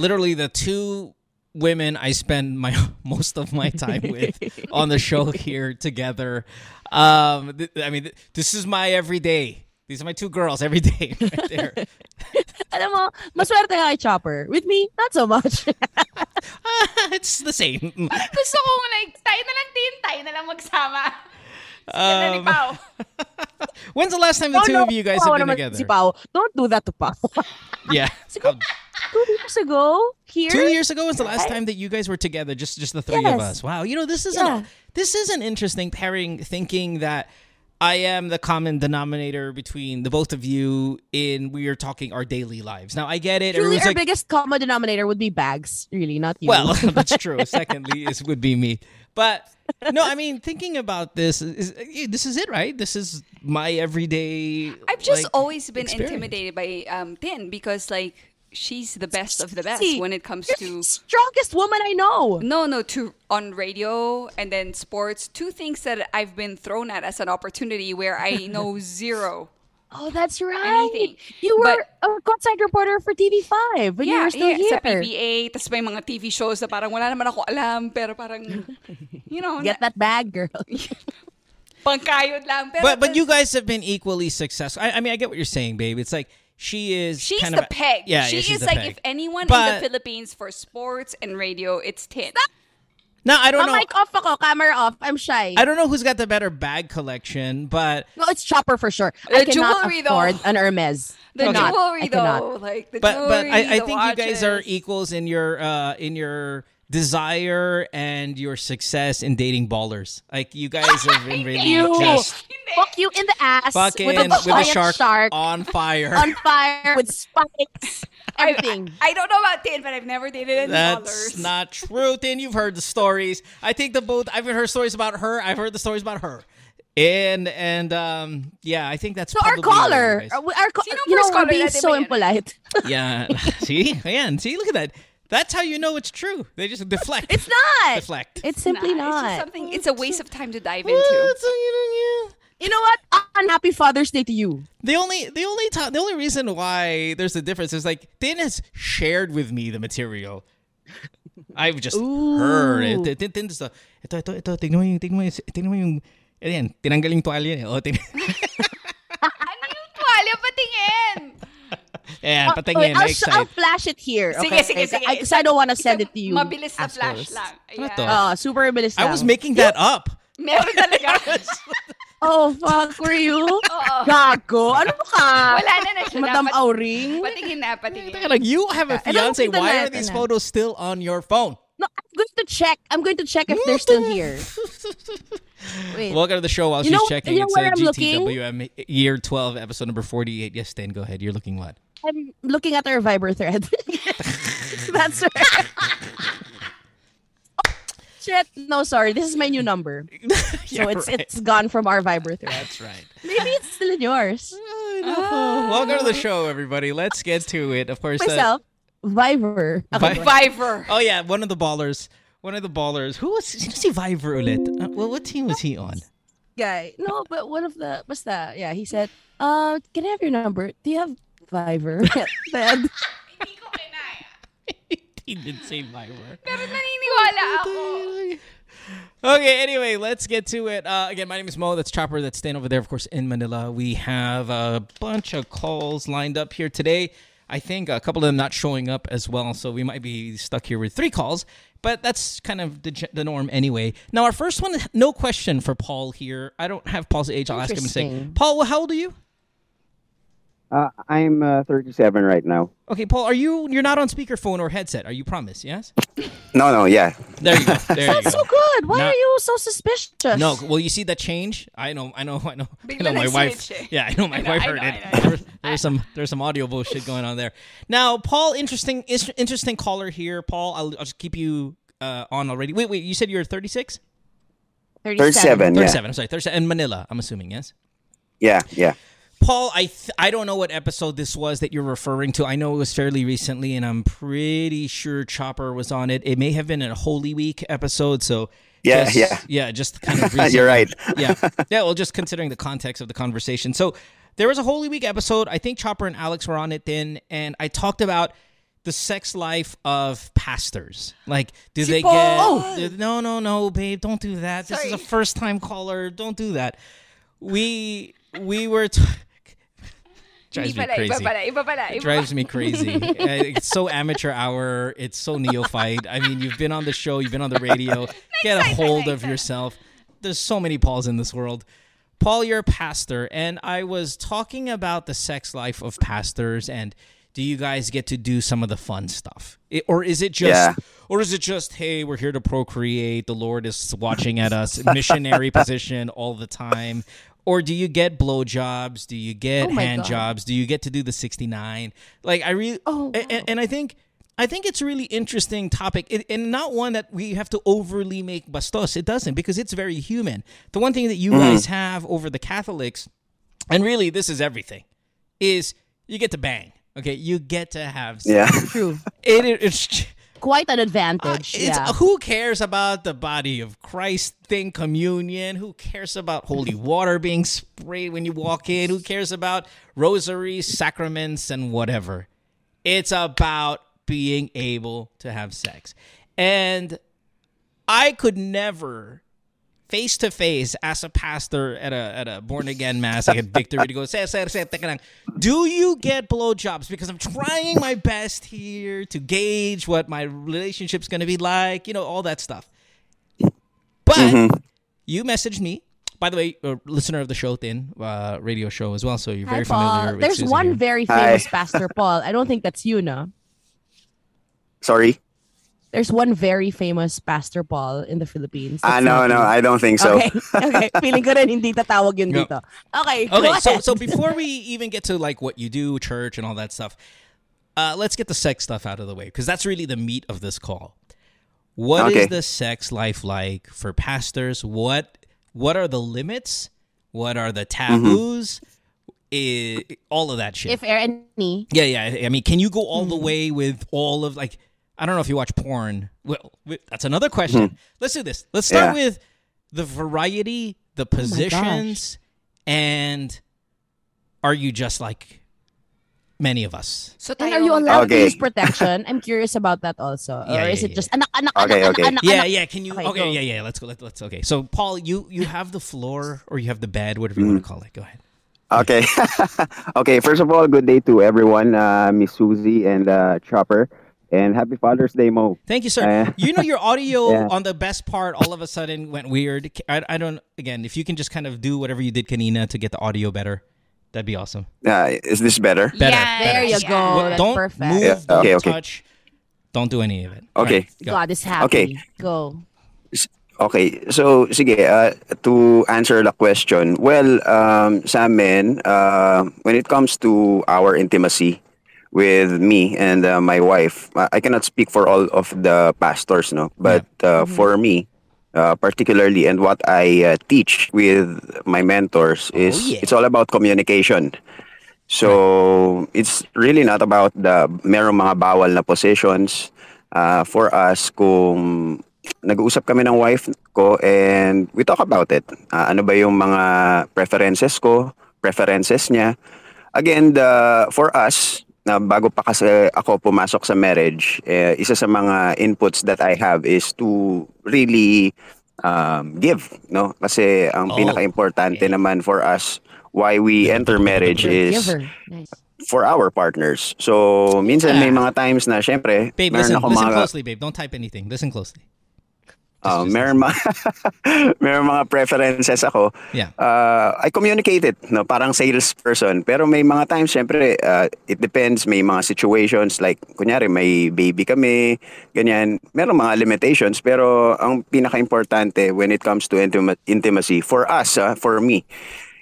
literally the two women I spend my most of my time with on the show here together. Um, th- I mean, th- this is my everyday. These are my two girls every day right there. Alam mo, maswerte ka kay Chopper. With me, not so much. it's the same. Gusto ko like, tayo na lang din, tayo na lang magsama. Yan na ni Um, When's the last time the Oh, two no, of you guys have been together? Si Pao. Don't do that to Pao. Yeah. Siguro, two years ago, here. Two years ago was the last time that you guys were together, just just the three of us. Wow, you know this is Yeah. an this is an interesting pairing. Thinking that I am the common denominator between the both of you in we are talking our daily lives. Now I get it. Truly, our like, biggest common denominator would be bags. Really, not you. well, that's true. Secondly, is would be me. But no, I mean thinking about this is eh, this is it, right? This is my everyday. I've just like, always been experience. intimidated by um, Tin because like she's the best of the best See, when it comes You're to strongest woman I know. no no to on radio and then sports two things that I've been thrown at as an opportunity where I know zero. Oh, that's right. Anything. You were But- a courtside reporter for TV5 when you yeah, were still yeah, here. sa PBA, tapos may mga TV shows na parang wala naman ako alam, pero parang, you know, Get that bag, girl. pangkayod lang. Pero But but you guys have been equally successful. I, I mean, I get what you're saying, babe. It's like she is. She's kind the of, peg. Yeah, she yeah, she's is the like peg. if anyone in the Philippines for sports and radio, it's Tin. Now I don't know. mic off ako, camera off. I'm shy. I don't know who's got the better bag collection, but no, it's Chopper for sure. The I cannot jewelry, though. afford an Hermes. The Cannot. jewelry I cannot. though, like the but but I, I the think you guys are equals in your uh in your desire and your success in dating ballers. Like you guys have been really You. just Fuck you in the ass fucking with a, with a shark, shark on fire. on fire with spikes. Everything. I don't know about Tin, but I've never dated any ballers. That's ballers. not true. Then you've heard the stories. I think the both. I've heard stories about her. I've heard the stories about her. And and um yeah, I think that's So our probably you caller, guys- uh, our you know, first we're being so impolite. Yeah. see? Man, see, look at that. That's how you know it's true. They just deflect. It's not. deflect. It's simply Nah, It's just something. It's a waste of time to dive into. uh, you know, yeah. You know what? Unhappy Father's Day to you. The only the only time the only reason why there's a difference is like Tin has shared with me the material. I've just heard it. Tin, Tin, Tin just, uh, ito, ito, ito, tingnan mo yung, tingnan mo yung, tingnan mo yung, ayan, tinanggal yung tuwalya niya. Oh, tingnan. ano yung tuwalya patingin? Ayan, Uh, patingin, wait, I'll, sh- na-excite. I'll flash it here. Sige, okay? sige, sige. Because I don't want to send it to you. Mabilis na flash assholes. lang. Ano Ayan. to? Oh, super bilis I was making that up. Meron talaga. Oh, fuck, were you? Oo. Gago. Ano ba ka? Wala na na siya. Madam Dapat- Auring? Patingin na, patingin. Teka lang, you have a I don't fiance. Why are these photos still on your phone? No, I'm going to check. I'm going to check if they're still here. Wait. Welcome to the show while You she's know- checking. you know it's where uh, I'm looking? GTWM year 12, episode number 48. Yes, Stan, go ahead. You're looking what? I'm looking at our Viber thread. That's right. Shit. No, sorry. This is my new number. yeah, So it's it's gone from our Viber thread. That's right. Maybe it's still in yours. Oh. Welcome to the show, everybody. Let's get to it. Of course, uh, Myself. Viber. Vi- Viver. oh yeah, one of the ballers. One of the ballers. Who was sino si Viver ulit? Uh, well, what team was he on? guy. No, but one of the What's that? yeah, he said, uh, can I have your number? Do you have Viber? Then, Hindi ko kinaya. he didn't say Viver. Pero naniniwala ako. Okay, anyway, let's get to it. Uh, again, my name is Mo. That's Chopper. That's staying over there, of course, in Manila. We have a bunch of calls lined up here today. I think a couple of them not showing up as well, so we might be stuck here with three calls. But that's kind of the, the norm anyway. Now, our first one, no question for Paul here. I don't have Paul's age. I'll ask him in a second. Paul, how old are you? Uh, I'm uh, 37 right now. Okay, Paul, are you? You're not on speakerphone or headset. Are you promise? Yes. No, no, yeah. There you go. There you that's go. so good. Why Now- are you so suspicious? No, well, you see that change? I know, I know, I know. I Bigla know my wife. Yeah, I know my I know, wife I heard know, it. I know, I know. There- There's some, there's some audio bullshit going on there. Now, Paul, interesting, interesting caller here. Paul, I'll, I'll just keep you uh, on already. Wait, wait, you said you're 36? 37, yeah. 37. I'm sorry, 37. In Manila, I'm assuming, yes. Yeah, yeah. Paul, I th- I don't know what episode this was that you're referring to. I know it was fairly recently, and I'm pretty sure Chopper was on it. It may have been a Holy Week episode, so Yeah, just- yeah. yeah, just kind of. You're right. yeah, yeah. Well, just considering the context of the conversation, so there was a Holy Week episode. I think Chopper and Alex were on it then, and I talked about the sex life of pastors. Like, do Si they Paul! get? Oh! No, no, no, babe, don't do that. This is a first time caller. Don't do that. We we were. T- drives me crazy. iba pala, iba pala, It drives me crazy. Uh, it's so amateur hour. It's so neophyte. I mean, you've been on the show, you've been on the radio. Get a hold of yourself. There's so many Pauls in this world. Paul, you're a pastor, and I was talking about the sex life of pastors and do you guys get to do some of the fun stuff? It- or is it just Yeah. or is it just hey, we're here to procreate, the Lord is watching at us, missionary position all the time? Or do you get blowjobs? Do you get Oh hand God. jobs? Do you get to do the 69? Like I really Oh, a- and, and I think I think it's a really interesting topic and- and not one that we have to overly make bastos. It doesn't because it's very human. The one thing that you mm-hmm. guys have over the Catholics and really this is everything is you get to bang. Okay, you get to have sex. Yeah. True. It, it- it's Quite an uh, advantage. it's yeah. who cares about the body of Christ thing, communion? Who cares about holy water being sprayed when you walk in? Who cares about rosaries, sacraments, and whatever? It's about being able to have sex. And I could never face to face as a pastor at a at a born again mass like at Victory to go say say say teka do you get blowjobs because I'm trying my best here to gauge what my relationship's going to be like you know all that stuff but you messaged me by the way a listener of the show Tin uh, radio show as well so you're Hi, very Paul. familiar with There's Susie one here. very Hi. famous Pastor Paul. I don't think that's you, no? Sorry. There's one very famous Pastor Paul in the Philippines. Ah, That's no, no. I don't think so. Okay, okay. Feeling ko rin hindi tatawag yun No. dito. Okay, Okay, so so before we even get to like what you do, church, and all that stuff, uh, let's get the sex stuff out of the way because that's really the meat of this call. What is Okay. the sex life like for pastors? What what are the limits? What are the taboos? I- all of that shit. if any, yeah, yeah. I mean, can you go all the Mm-hmm. way with all of like? I don't know if you watch porn. Well, that's another question. Let's do this. Let's start Mm-hmm. Yeah. with the variety, the Oh positions, and are you just like many of us? So and tayo, are you allowed to use protection? I'm curious about that also. Yeah, or yeah, is it yeah. just anak, anak, Okay, anak, okay. anak, Yeah, yeah. Can you? Okay, Okay, go. yeah, yeah. Let's go. Let's, let's okay. So, Paul, you you have the floor or you have the bed, whatever you want to Mm-hmm. call it. Go ahead. Okay. okay. First of all, good day to everyone, uh, Miss Susie and uh, Chopper, and happy Father's Day, Mo. Thank you, sir. Uh, you know your audio yeah. on the best part all of a sudden went weird. I, I don't. Again, if you can just kind of do whatever you did, Kanina, to get the audio better, that'd be awesome. Uh, is this better? Better, Yeah, There you yeah. go. Well, that's don't perfect. move. Yeah, Don't okay, okay. touch. Don't do any of it. Okay. right, go. God is happy. Okay. Go. Okay, so sige, uh, to answer the question, well, um, sa amin, uh, when it comes to our intimacy with me and uh, my wife, uh, I cannot speak for all of the pastors, no, but uh, for me, uh, particularly, and what I uh, teach with my mentors is yeah. it's all about communication. So it's really not about the merong mga bawal na positions uh, for us kung nag-uusap kami ng wife ko and we talk about it. Ah, ano ba yung mga preferences ko, preferences niya. Again, the, for us, na bago pa kasi ako pumasok sa marriage, eh, isa sa mga inputs that I have is to really um, give, no? Kasi ang Oh, pinaka-importante okay. naman for us why we enter marriage is. Nice. for our partners. So, minsan may Yeah. mga times na syempre, Babe, listen, ako listen mga closely, babe. Don't type anything. Listen closely. Uh, just- meron mga meron mga preferences ako. Yeah. Uh, I communicate it, no, parang salesperson. Pero may mga times syempre uh, it depends, may mga situations like kunyari may baby kami, ganyan. Meron mga limitations pero ang pinaka-importante when it comes to intima- intimacy for us, ah, for me,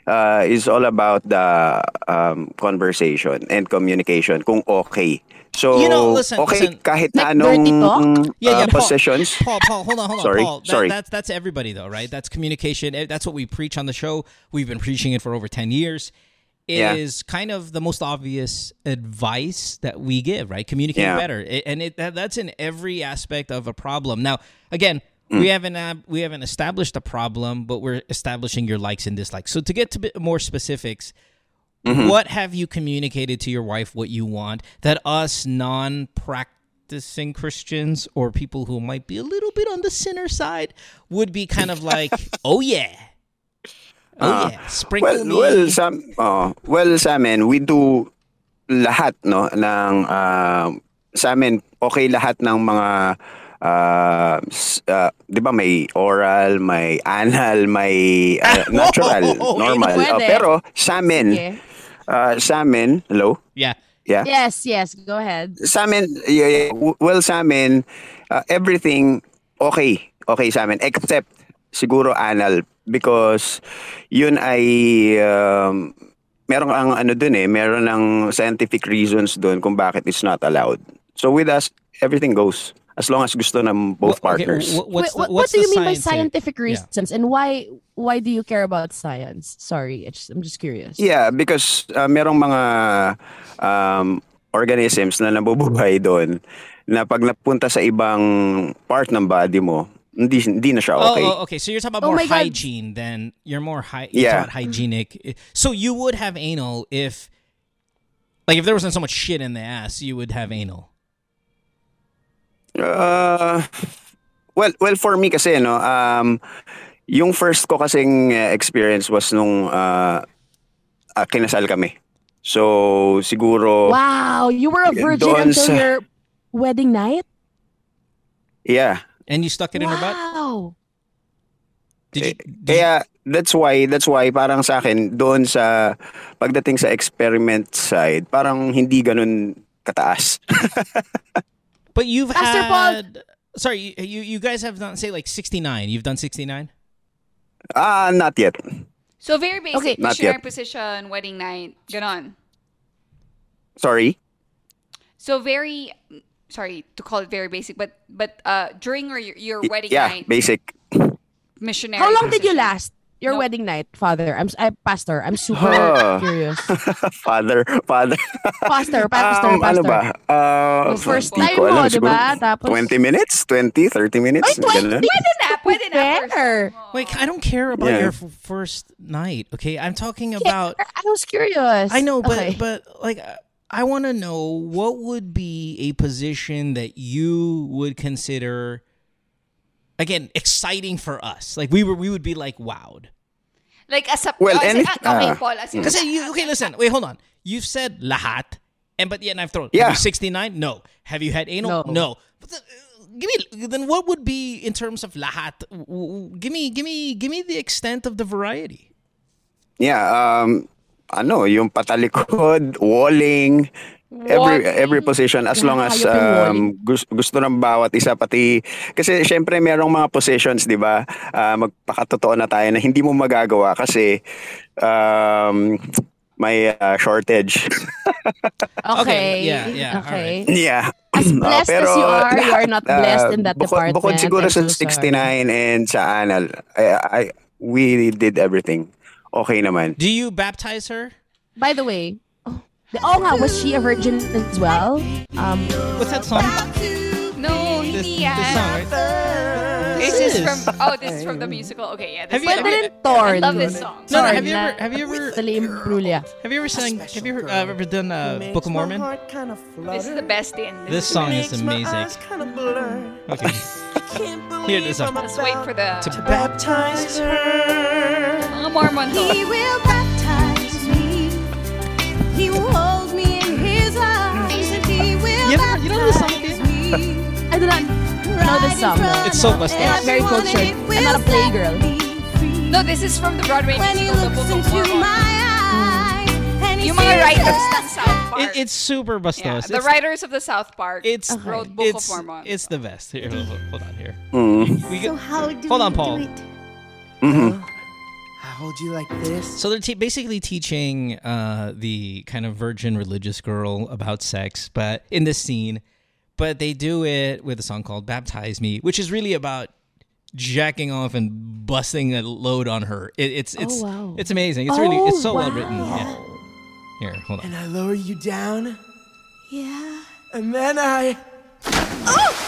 uh, is all about the um, conversation and communication kung okay. So, You know, listen, okay listen. kahit Like anong talk? Yeah, yeah, uh, Paul. possessions. Paul, Paul, hold on, hold on, Sorry, Paul. That, sorry. That's that's everybody though, right? That's communication. Eh, That's what we preach on the show. We've been preaching it for over ten years. It Yeah. is kind of the most obvious advice that we give, right? Communicate Yeah. better, It- and it that, that's in every aspect of a problem. Now, again. We Mm. haven't uh, we haven't established a problem, but we're establishing your likes and dislikes. So to get to bit more specifics, Mhm. what have you communicated to your wife what you want that us non-practicing Christians or people who might be a little bit on the sinner side would be kind of like, oh yeah, oh Ah, yeah, sprinkle Well, me. well, sa, oh, well, sa amin, we do lahat, no, ng, ah, sa amin, okay lahat ng mga, s- ah, di ba may oral, may anal, may ah, natural, Oh, normal. Oh, pero sa amin, Okay. Ah, sa amin, hello? yeah. Yeah? Yes, yes. Go ahead. sa amin, y- y- well, sa amin, uh, everything okay. Okay sa amin. Except, siguro anal. Because, yun ay, um, meron ang ano dun eh, meron ng scientific reasons dun kung bakit it's not allowed. So with us, everything goes. As long as gusto ng both Wha- okay, partners. wha- what's the, what, what what's do you mean by scientific reasons, and why why do you care about science? Sorry, it's, I'm just curious. Yeah, because uh, merong mga um, organisms na nabubuhay doon na pag napunta sa ibang part ng body mo, hindi, hindi na siya okay. Oh, oh, okay. So you're talking about Oh more my God. hygiene than you're more hy- you're Yeah. hygienic. So you would have anal if, like, if there wasn't so much shit in the ass, you would have anal. Uh, well, well for me kasi no, um yung first ko kasing uh, experience was nung uh, uh, kinasal kami. So siguro Wow, you were a virgin until sa- your wedding night. yeah. And you stuck it in her butt? Wow. Did you? Eh, did Kaya that's why that's why parang sa akin doon sa pagdating sa experiment side, parang hindi ganun kataas. but you've Pastor Paul- had. Sorry, you, you you guys have done say like 69. You've done 69. Ah, not yet. So very basic Okay. Missionary yet. position, wedding night, ganon. Sorry. So very, sorry to call it very basic, but but uh during your your Y- wedding yeah, night, basic. missionary. How long did you last? Your No. wedding night, Father. I'm, s- I, Pastor. I'm super Huh. curious. father, father. Pastor, Pastor, Um, ano Pastor. ba? Uh, Yung first di time ko mo, di ba? Tapos- 20 minutes? 20, 30 minutes? Ay, 20? Ganun. Pwede na, pwede na. first Wait, I don't care about Yeah. your f- first night. Okay, I'm talking about. I was curious. I know, but Okay. but like uh, I want to know what would be a position that you would consider again exciting for us. Like we were we would be like wowed. Like as a Well, oh, as- any- ah, okay. Paul, as in- Because you okay, listen, wait, hold on. You've said lahat, and but yet I've thrown. Yeah. 69? No. Have you had anal? No. But the- uh, give me then what would be in terms of lahat? W- w- Give me give me give me the extent of the variety. Yeah, um, ano, yung patalikod, walling, every every position as long as um, gusto, gusto ng bawat isa pati kasi syempre merong mga positions 'di ba Ah, magpakatotoo na tayo na hindi mo magagawa kasi um, may ah, shortage Okay. yeah, yeah, Okay. yeah As Ah, blessed as you are, you are not blessed in that bukod, department. bukod siguro I'm sa so sorry. 69 and sa anal I, I, we did everything okay naman Do you baptize her? By the way, oh, the- nga, was she a virgin as well? Um, What's that song? No, This, hindi this song, right? This This is is. from oh, this is from the musical. Okay, yeah. This Have you is pwede ever- rin torn. I love this song. No, no, have you ever have you ever Dali Brulia. have you ever sang have you ever, uh, ever done uh, Book of Mormon? This is the best in. This song is amazing. Okay. Here this song. Let's wait for the To baptize her. mga Mormon to. He will baptize me. He will hold me in his arms, and he will You ever- you know this song, baptize me. I do not know this song. It's so busted. I'm not very cultured. I'm not a playgirl. No, this is from the Broadway When he musical, The looks Book of into Mormon. my eyes, and he Yung mga writers the ng South Park. It, it's super yeah, the it's, writers of the South Park. it's wrote Book it's, of Mormon. it's the best. Here, hold, hold- hold on here. Mm. We So how do Hold we on, Paul. do it? Mhm. I hold you like this. so they're te- basically teaching uh, the kind of virgin religious girl about sex, but in this scene, but they do it with a song called "Baptize Me," which is really about jacking off and busting a load on her. It, it's it's wow. it's amazing. It's really it's so Oh, well written. Yeah. Here, hold on. And I lower you down, Yeah. and then I. I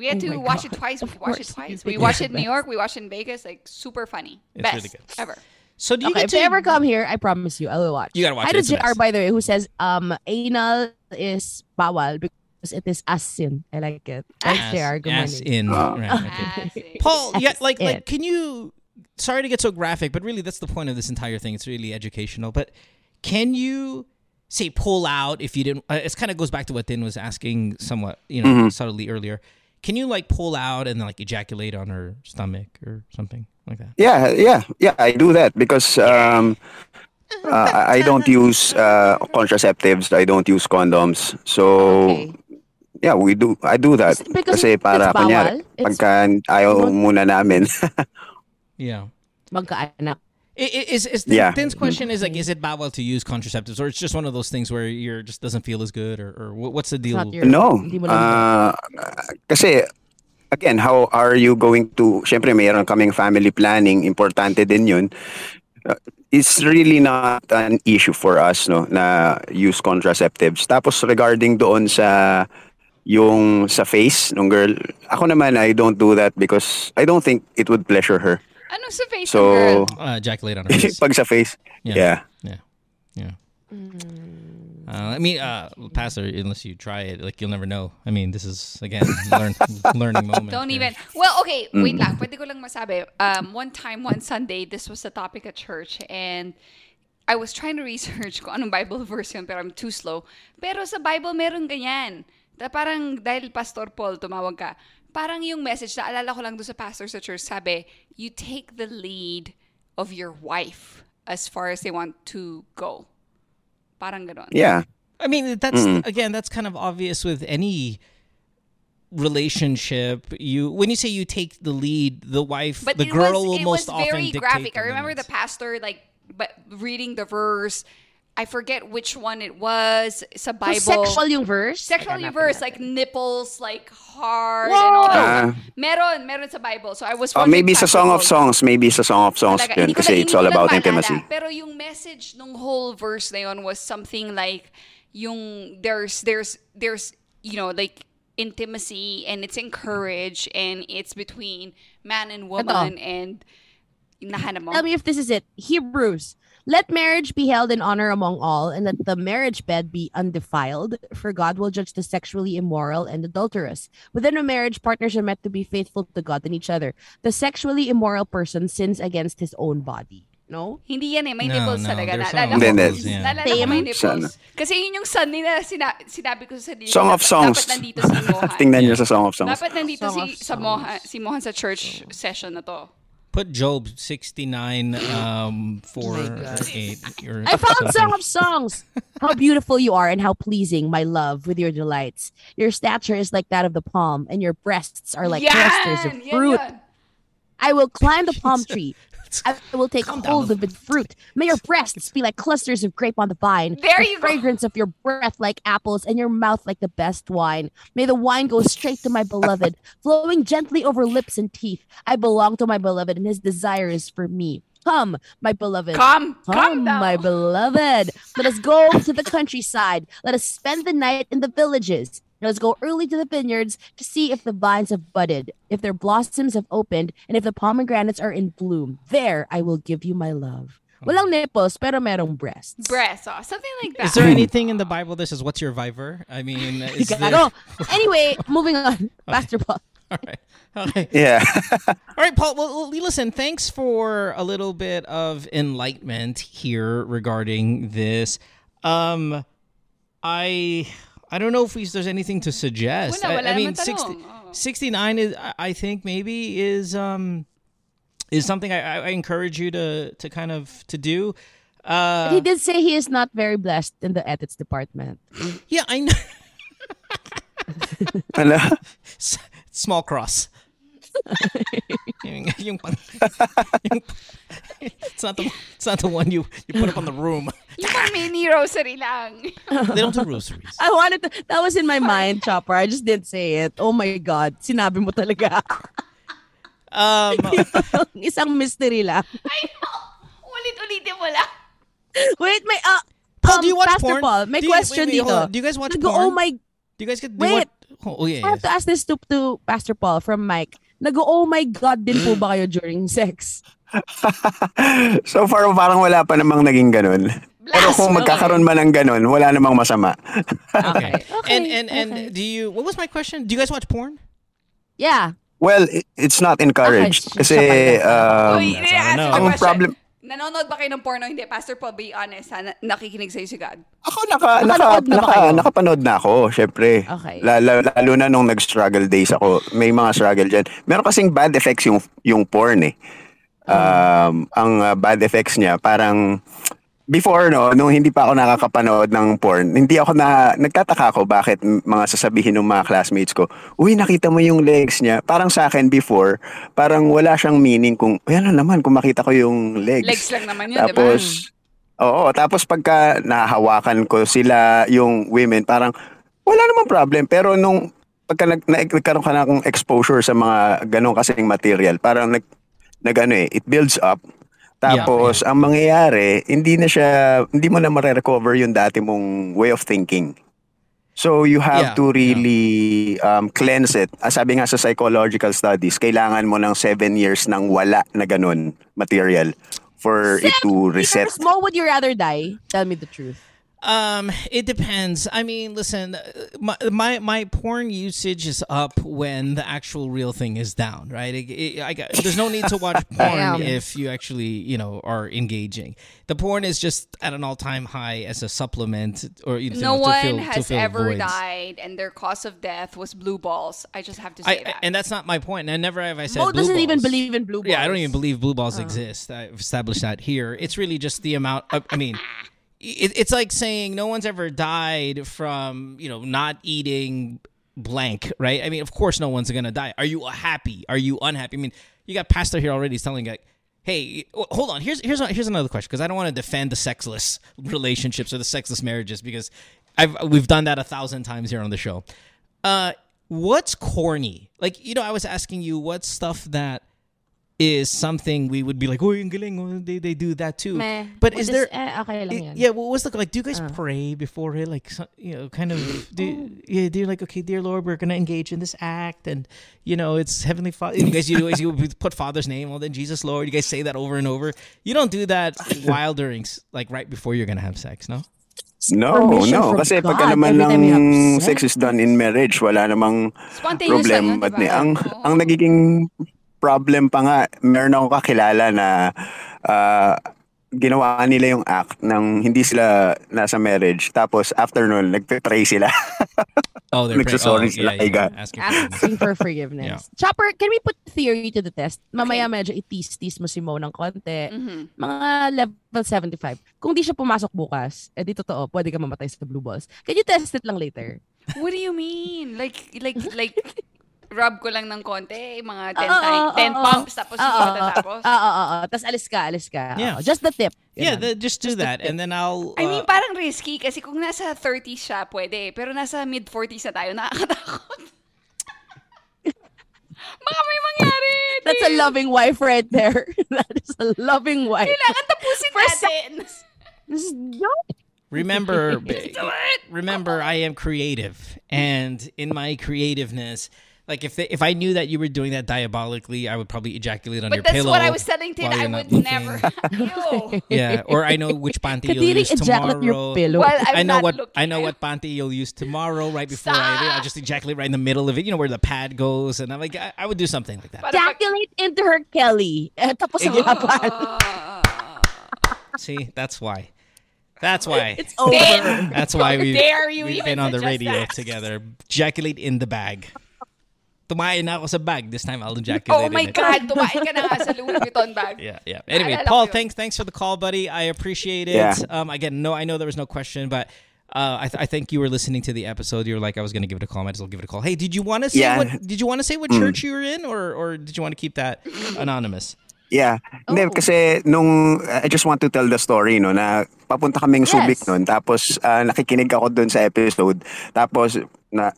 We had Oh to watch God. it twice. We watched it twice. We watched it in. New York. We watched it in Vegas. Like super funny. It's best really good. ever. So do you Okay, get if to they ever come here, I promise you, I will watch. You gotta watch I it, had a JR, by the way, who says um anal is bawal because it is as sin. I like it. Thanks, ass, JR. Good ass morning. in? Right, okay. See. Paul, yeah, like like can you sorry to get so graphic, but really that's the point of this entire thing. It's really educational. But can you say pull out if you didn't uh, it kind of goes back to what Tin was asking somewhat, you know, subtly earlier. Can you like pull out and like ejaculate on her stomach or something like that? Yeah, yeah, yeah. I do that because um, uh, I I don't use uh, contraceptives. I don't use condoms. So Okay. yeah, we do. I do that Because kasi it's para bawal, kunyari it's- pagka ayaw muna namin. Yeah. Magkaanak. I- i- Is is the, Yeah. Tin's question is like is it bawal to use contraceptives or it's just one of those things where you're just doesn't feel as good or, or what's the deal? Your- no. Hindi mo lang Uh, kasi again, how are you going to Syempre mayroon kaming family planning, importante din 'yun. Uh, it's really not an issue for us no na use contraceptives. Tapos regarding doon sa yung sa face ng girl, ako naman I don't do that because I don't think it would pleasure her. Ano sa face So girl? uh, ejaculate on her face. pag sa face, Yeah. yeah. Yeah. Yeah. Uh, I mean, uh, Pastor, unless you try it, like you'll never know. I mean, this is again learn learning moment. Don't here. even. Well, okay, wait lang. Pwede ko lang masabi. Um, one time, one Sunday, this was the topic at church and I was trying to research kung anong Bible verse yun, pero I'm too slow. Pero sa Bible, meron ganyan. Da parang dahil Pastor Paul, tumawag ka, parang yung message, naalala ko lang doon sa pastor sa church, sabi, you take the lead of your wife as far as they want to go. Parang ganon. Yeah. I mean, that's mm-hmm. again, that's kind of obvious with any relationship. You when you say you take the lead, the wife, But the it girl was, will it most was often very dictate graphic. I remember the pastor like but reading the verse. I forget which one it was. Sa So Bible. sexual yung verse? Sexual Teka, yung verse, like nipples, like hard and all that stuff. Meron, meron sa Bible. So I was Oh, wondering, maybe sa Pastor Song of Songs, maybe sa Song of Songs talaga, yun kasi it's all about intimacy. Pero yung message nung whole verse na yun was something like yung there's there's there's you know like intimacy and it's encouraged and it's between man and woman and nahanap mo. Tell me if this is it. Hebrews. Let marriage be held in honor among all, and let the marriage bed be undefiled, for God will judge the sexually immoral and adulterous. Within a marriage, partners are meant to be faithful to God and each other. The sexually immoral person sins against his own body. No? Hindi yan eh. May No, nipples no, talaga. there's Naalala some ko. Hindi, nipples, yeah. Naalala ko may nipples. Kasi yun yung son nila. Sina, sinabi ko sa dito. Song of Songs. Dapat nandito si Mohan. Tingnan niyo sa Song of Songs. Dapat nandito Song si, of sa Mohan, si Mohan sa church session na to. Put Job sixty nine um four eight. Or I found something. Song of Songs. How beautiful you are and how pleasing, my love, with your delights. Your stature is like that of the palm, and your breasts are like yan! clusters of Yan fruit. yan. I will climb the palm tree. I will take Calm down. hold of its fruit. May your breasts be like clusters of grape on the vine. There the you go. fragrance of your breath like apples, and your mouth like the best wine. May the wine go straight to my beloved, flowing gently over lips and teeth. I belong to my beloved, and his desire is for me. Come, my beloved. Come, come Come, now. my beloved. Let us go to the countryside. Let us spend the night in the villages. Let us go early to the vineyards to see if the vines have budded, if their blossoms have opened, and if the pomegranates are in bloom. There I will give you my love. Walang nipples, pero merong breasts. Breasts, oh, something like that. Is there anything in the Bible that says what's your viver? I mean, is there... Anyway, moving on. Pastor Paul. All right. Okay. Yeah. All right, Paul. Well, well, listen. Thanks for a little bit of enlightenment here regarding this. Um, I I don't know if we, there's anything to suggest. Wala, I, I mean, 60, 69 is I- I think maybe is um is something I, I I encourage you to to kind of to do. Uh, he did say he is not very blessed in the ethics department. yeah, I know. Ano? S- Small cross. yung, yung, pang- yung- it's not the it's not the one you you put up on the room. Yung pang mini rosary lang. They don't do rosaries. I wanted to, that was in my mind, Chopper. I just didn't say it. Oh my God. Sinabi mo talaga. Um, Isang mystery lang. I know. Ulit-ulitin mo lang. Wait, may uh, Paul, um, do you watch Pastor porn? Paul, may Do you- question wait, wait, dito. on. Do you guys watch Nag- porn? oh my, Do you guys get? Do you Wait. watch- oh, yeah. I have to ask this to, to Pastor Paul from Mike. Nag oh my God din po ba kayo during sex? so far, parang wala pa namang naging ganun. Pero kung magkakaroon man ng ganun, wala namang masama. Okay. Okay, And and and okay. do you? What was my question? Do you guys watch porn? Yeah. Well, it- it's not encouraged. Okay, Kasi, um, Uy, ang problem, Nanonood ba kayo ng porno? Hindi, Pastor Paul, be honest. Ha? Na- nakikinig sa'yo si God. ako naka, naka, na naka, kayo? nakapanood na ako, syempre. Okay. Lalo, lalo na nung nag-struggle days ako. May mga struggle dyan. Meron kasing bad effects yung, yung porn eh. Um, ang uh, bad effects niya, parang before no, nung hindi pa ako nakakapanood ng porn, hindi ako na nagtataka ako bakit mga sasabihin ng mga classmates ko, "Uy, nakita mo yung legs niya." Parang sa akin before, parang wala siyang meaning kung, "Ay, ano naman kung makita ko yung legs." Legs lang naman yun, di ba? Tapos Oo, tapos pagka nahahawakan ko sila yung women, parang wala namang problem. Pero nung pagka nag, na, nagkaroon ka ng exposure sa mga ganong kasing material, parang nag, nag ano eh, it builds up. Tapos ang mangyayari, hindi na siya, hindi mo na mare-recover yung dati mong way of thinking. So you have Yeah, to really um, cleanse it. Ah, sabi nga sa psychological studies, kailangan mo ng seven years ng wala na ganun material for it to reset. Peter, Mo, would you rather die? Tell me the truth. Um, it depends. I mean, listen, uh, my my, my porn usage is up when the actual real thing is down, right? It, it- I got, there's no need to watch porn if you actually, you know, are engaging. The porn is just at an all-time high as a supplement, or you know, No to one fill, to has fill ever voids. died, and their cause of death was blue balls. I just have to I, say that. and that's not my point. And never have I said Mo blue doesn't even believe in blue balls. Yeah, I don't even believe blue balls exist. I've established that here. It's really just the amount. Of, I mean, it, it's like saying no one's ever died from you know not eating blank, right? I mean, of course, no one's gonna die. Are you happy? Are you unhappy? I mean, you got Pastor here already he's telling like. Hey, hold on. Here's here's here's another question because I don't want to defend the sexless relationships or the sexless marriages because I've we've done that a thousand times here on the show. Uh, what's corny? Like you know, I was asking you what stuff that is something we would be like, oh, yung galing, oh, they, they do that too. Meh. But is there? eh, okay lang i- yeah, what was the like? Do you guys pray before it? Like, so, you know, kind of. Do, yeah, do you like okay, dear Lord, we're gonna engage in this act, and you know, it's heavenly Father. You guys, you always you put Father's name, well then Jesus Lord. You guys say that over and over. You don't do that while during, like right before you're gonna have sex, no? No, no. from Kasi God pagka naman every ng sex is done in marriage, wala namang Spontaneous lang yun, problema. di ba? ni ang, Oo. ang nagiging problem pa nga, meron akong kakilala na ah, ginawa nila yung act ng hindi sila nasa marriage. Tapos after nun, nagpe-pray sila. Oh, they're praying. Nagsasorry oh, sila yeah, yeah, God. asking for forgiveness. Asking for forgiveness. Yeah. Chopper, can we put theory to the test? Mamaya medyo itis-tis mo si Mo ng konti. Mhm. Mga level 75. Kung di siya pumasok bukas, eh di totoo, pwede ka mamatay sa blue balls. Can you test it lang later? What do you mean? Like, like, like, rub ko lang ng konti, mga ah, 10 Oo, time, oo, 10 oo. pumps, tapos Oo, hindi oo, matatapos. Oo, oo, oo. Tapos alis ka, alis ka. Yeah. Oo, Just the tip. Yeah, the, just do that, and then I'll. I mean, uh, parang risky kasi kung nasa 30s siya, pwede. Pero nasa mid-40s na tayo, nakakatakot. Baka may mangyari. That's a loving wife right there. That is a loving wife. Kailangan tapusin For natin. Just don't. remember remember I am creative and in my creativeness like if they, if I knew that you were doing that diabolically I would probably ejaculate on But your that's pillow what I was telling Tin. while I would looking. never. Ew. yeah or I know which panty you'll Kadiri use ejaculate your tomorrow pillow. Well, I'm I know not what looking. I know what panty you'll use tomorrow right before I I just ejaculate right in the middle of it you know where the pad goes and I'm like I, I would do something like that Ejaculate into her Kelly. Tapos ang ah. see that's why that's why It's over. That's why How we, dare you we've even been on the radio that? together. Ejaculate in the bag. Tumain na ako sa bag. This time I'll ejaculate Oh my in it. God, tumain ka na nga sa Louis Vuitton bag. Yeah, yeah. Anyway, Naalala ko Paul, yun. thanks thanks for the call, buddy. I appreciate it. Yeah. Um, again, no, I know there was no question, but uh, I, th- I think you were listening to the episode. You were like, I was going to give it a call. I might as well give it a call. Hey, did you want to say Yeah. what? Did you want to say what church you were in, or or did you want to keep that anonymous? Yeah. Hindi, Oh. kasi nung, I just want to tell the story, no, na papunta kaming Yes. Subic nun, tapos ah, nakikinig ako dun sa episode, tapos na,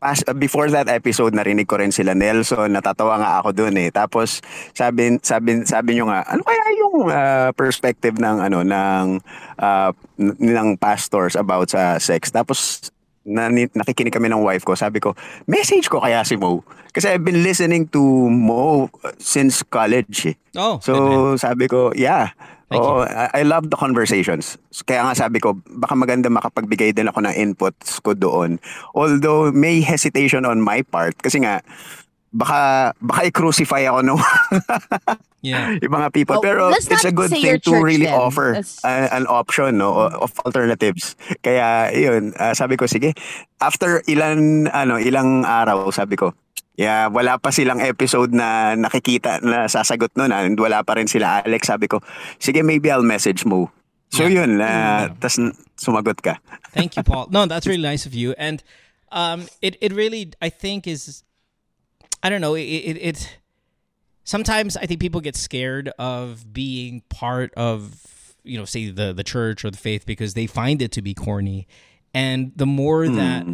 pas, uh, before that episode narinig ko rin sila Nelson natatawa nga ako doon eh tapos sabi sabi sabi niyo nga ano kaya yung uh, perspective ng ano ng uh, ng pastors about sa sex tapos na, nakikinig kami ng wife ko sabi ko message ko kaya si Mo kasi I've been listening to Mo uh, since college eh. Oh, so man. sabi ko yeah Thank Oo, I, I love the conversations. Kaya nga sabi ko, baka maganda makapagbigay din ako ng inputs ko doon. Although may hesitation on my part kasi nga baka baka i-crucify ako no yeah. yung mga people Oh, pero it's a good thing to really then. offer a- an option no of alternatives kaya yun ah, sabi ko sige after ilan ano ilang araw sabi ko Yeah, wala pa silang episode na nakikita na sasagot noon and wala pa rin sila Alex. Sabi ko, sige maybe I'll message mo. So Yeah. yun, uh, tas sumagot ka. Thank you, Paul. No, that's really nice of you. And um, it it really I think is I don't know it, it it sometimes I think people get scared of being part of you know say the the church or the faith because they find it to be corny, and the more that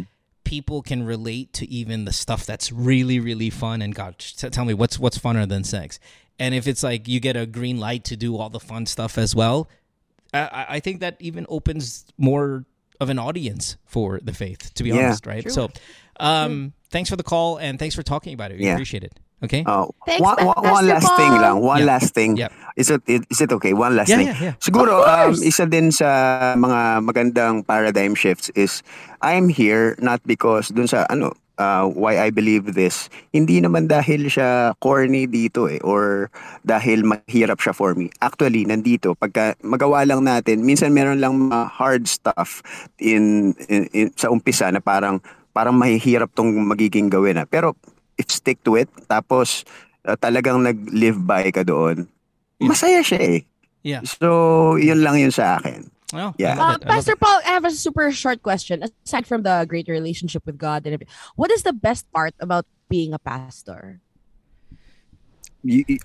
people can relate to even the stuff that's really really fun and God t- tell me what's what's funner than sex. And if it's like you get a green light to do all the fun stuff as well, I- I, I think that even opens more of an audience for the faith, to be Yeah. honest, right? So, um, thanks for the call and thanks for talking about it. We Yeah. appreciate it. Okay. Oh, Thanks, one, one, one last thing lang. One Yep. last thing. Yep. Is it is it okay? One last Yeah, thing. yeah, yeah. Siguro um, isa din sa mga magandang paradigm shifts is I'm here not because dun sa ano uh, why I believe this. Hindi naman dahil siya corny dito eh or dahil mahirap siya for me. Actually, nandito pagka magawa lang natin, minsan meron lang mga hard stuff in, in, in sa umpisa na parang parang mahihirap tong magiging gawin na. Pero stick to it, tapos uh, talagang nag-live by ka doon, masaya siya eh. Yeah. So, yun lang yun sa akin. Oh, Yeah. Uh, love Pastor it. Paul, I have a super short question. Aside from the great relationship with God and everything, what is the best part about being a pastor?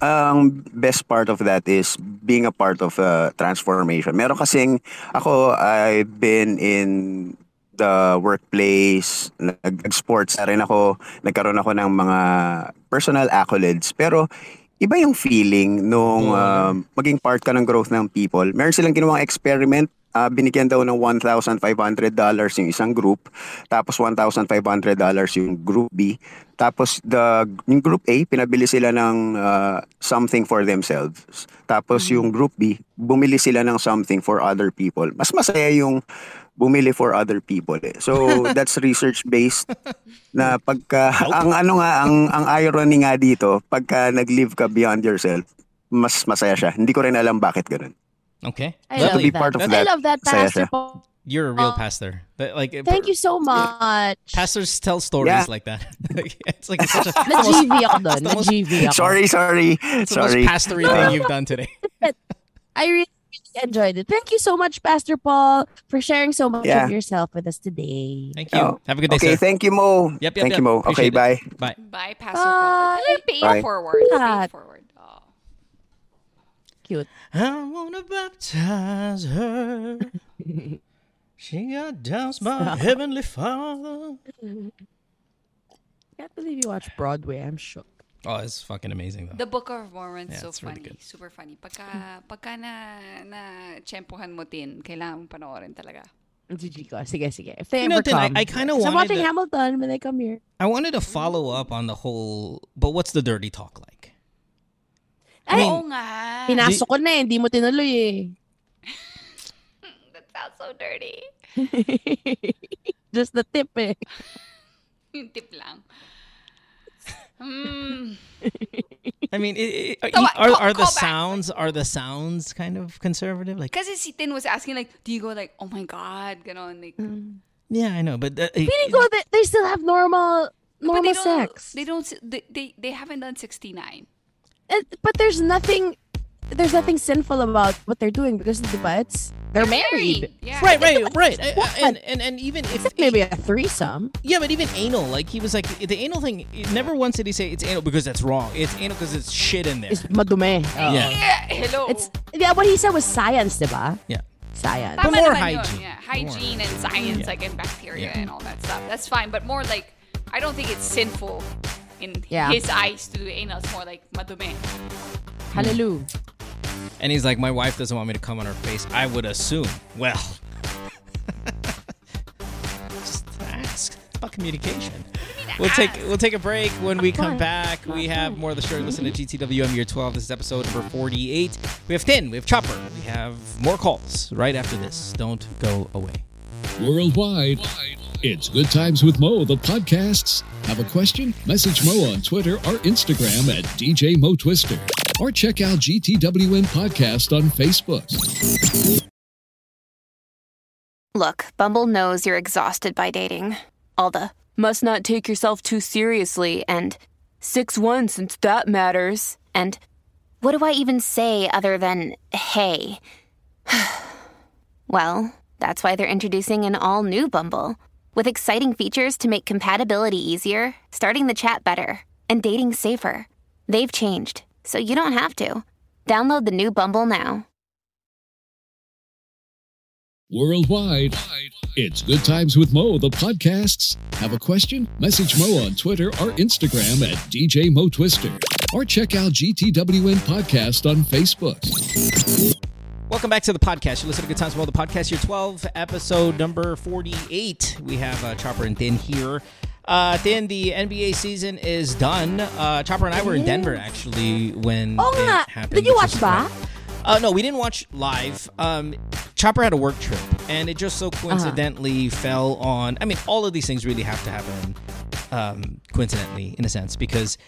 Ang best part of that is being a part of uh, transformation. Meron kasing ako I've been in the workplace, nag-sports na rin ako, nagkaroon ako ng mga personal accolades. Pero iba yung feeling nung um, maging part ka ng growth ng people. Meron silang ginawang experiment, ah, binigyan daw ng $1,500 yung isang group, tapos $1,500 yung group B. Tapos the yung group A, pinabili sila ng ah, something for themselves. Tapos yung group B, bumili sila ng something for other people. Mas masaya yung bumili for other people eh. So that's research based na pagka ang ano nga ang ang irony nga dito, pagka nag-live ka beyond yourself, mas masaya siya. Hindi ko rin alam bakit ganun. Okay. I But to love be that. part of I that, love that, Pastor siya. You're a real Uh, pastor. That- Like Thank you so much. Pastors tell stories Yeah. like that. it's like it's such a Na-GV ako doon. the most- Na-GV ako. Sorry, sorry. it's the sorry. most pastory thing you've done today. I really, really enjoyed it. Thank you so much, Pastor Paul, for sharing so much Yeah. of yourself with us today. Thank you. Oh, Have a good day, okay, sir. thank you, Mo. Yep, yep, thank yep. you, Mo. Okay, it. bye. Bye. Bye, Pastor Paul. Bye. Pay Bye. forward. Pay forward. Oh. Cute. I wanna baptize her. She got doused by Heavenly Father. Can't believe you watch Broadway. I'm shook. Oh, it's fucking amazing though. The Book of Mormon Yeah, so it's really funny. good. Super funny. Pagka, pagka na, na tsempohan mo din, kailangan mong panoorin talaga. GG ko. Sige, sige. If they You know, ever Tin, I- come. I kinda 'Cause I'm wanted watching to- Hamilton when they come here. I wanted to follow up on the whole, but what's the dirty talk like? I Ay, mean, Oo nga. Pinasok ko na eh. Hindi mo tinuloy eh. That sounds so dirty. Just the tip eh. Yung tip lang. Hmm. I mean, it, it, Tawa- are, call- are the call back. sounds are the sounds kind of conservative? Like, Kasi si Tin was asking like, do you go like, oh my God, ganon. Like, yeah, I know, but uh, Feeling ko that they still have normal normal they sex. They don't, they, they, they haven't done 69. But there's nothing there's nothing sinful about what they're doing because the it's they're married. Yeah. right, right, right, I- I- What? and and and even if Maybe a threesome. Yeah, but even anal, like he was like the anal thing. Never once did he say it's anal because that's wrong. It's anal because it's shit in there. It's madumi. Oo. Yeah. Yeah, hello. It's yeah, what he said was science, diba? Yeah. Science. But more naman yun, hygiene. Yeah, More. hygiene and science, Yeah. like and bacteria Yeah. and all that stuff. That's fine. But more like, I don't think it's sinful in Yeah. his eyes to do anal. It's more like madumi. Hallelujah. Hmm. And he's like, my wife doesn't want me to come on her face. I would assume. Well, just ask. It's about communication. We'll take we'll take a break. When we come back, we have more of the show. Listen to GTWM Year 12. This is episode number 48. We have Tin, we have Chopper, we have more calls right after this. Don't go away. Worldwide, it's Good Times with Mo, the podcasts. Have a question? Message Mo on Twitter or Instagram at DJ Mo Twister. Or check out GTWM Podcast on Facebook. Look, Bumble knows you're exhausted by dating. All the must not take yourself too seriously and 6 1 since that matters. And what do I even say other than hey? well, that's why they're introducing an all new Bumble with exciting features to make compatibility easier, starting the chat better, and dating safer. They've changed, so you don't have to. Download the new Bumble now. Worldwide, it's Good Times with Mo, the podcasts. Have a question? Message Mo on Twitter or Instagram at DJ Mo Twister. Or check out GTWM Podcast on Facebook. Welcome back to the podcast. You listen to Good Times with World, the podcast, year 12, episode number 48. We have uh, Chopper and Tin here. Uh, Tin, the NBA season is done. Uh, Chopper and I were in Denver, actually, when Oh, it nga. happened. Did you which watch fun. Uh, no, we didn't watch live. Um, Chopper had a work trip, and it just so Uh-huh. coincidentally fell on. I mean, all of these things really have to happen um, coincidentally, in a sense, because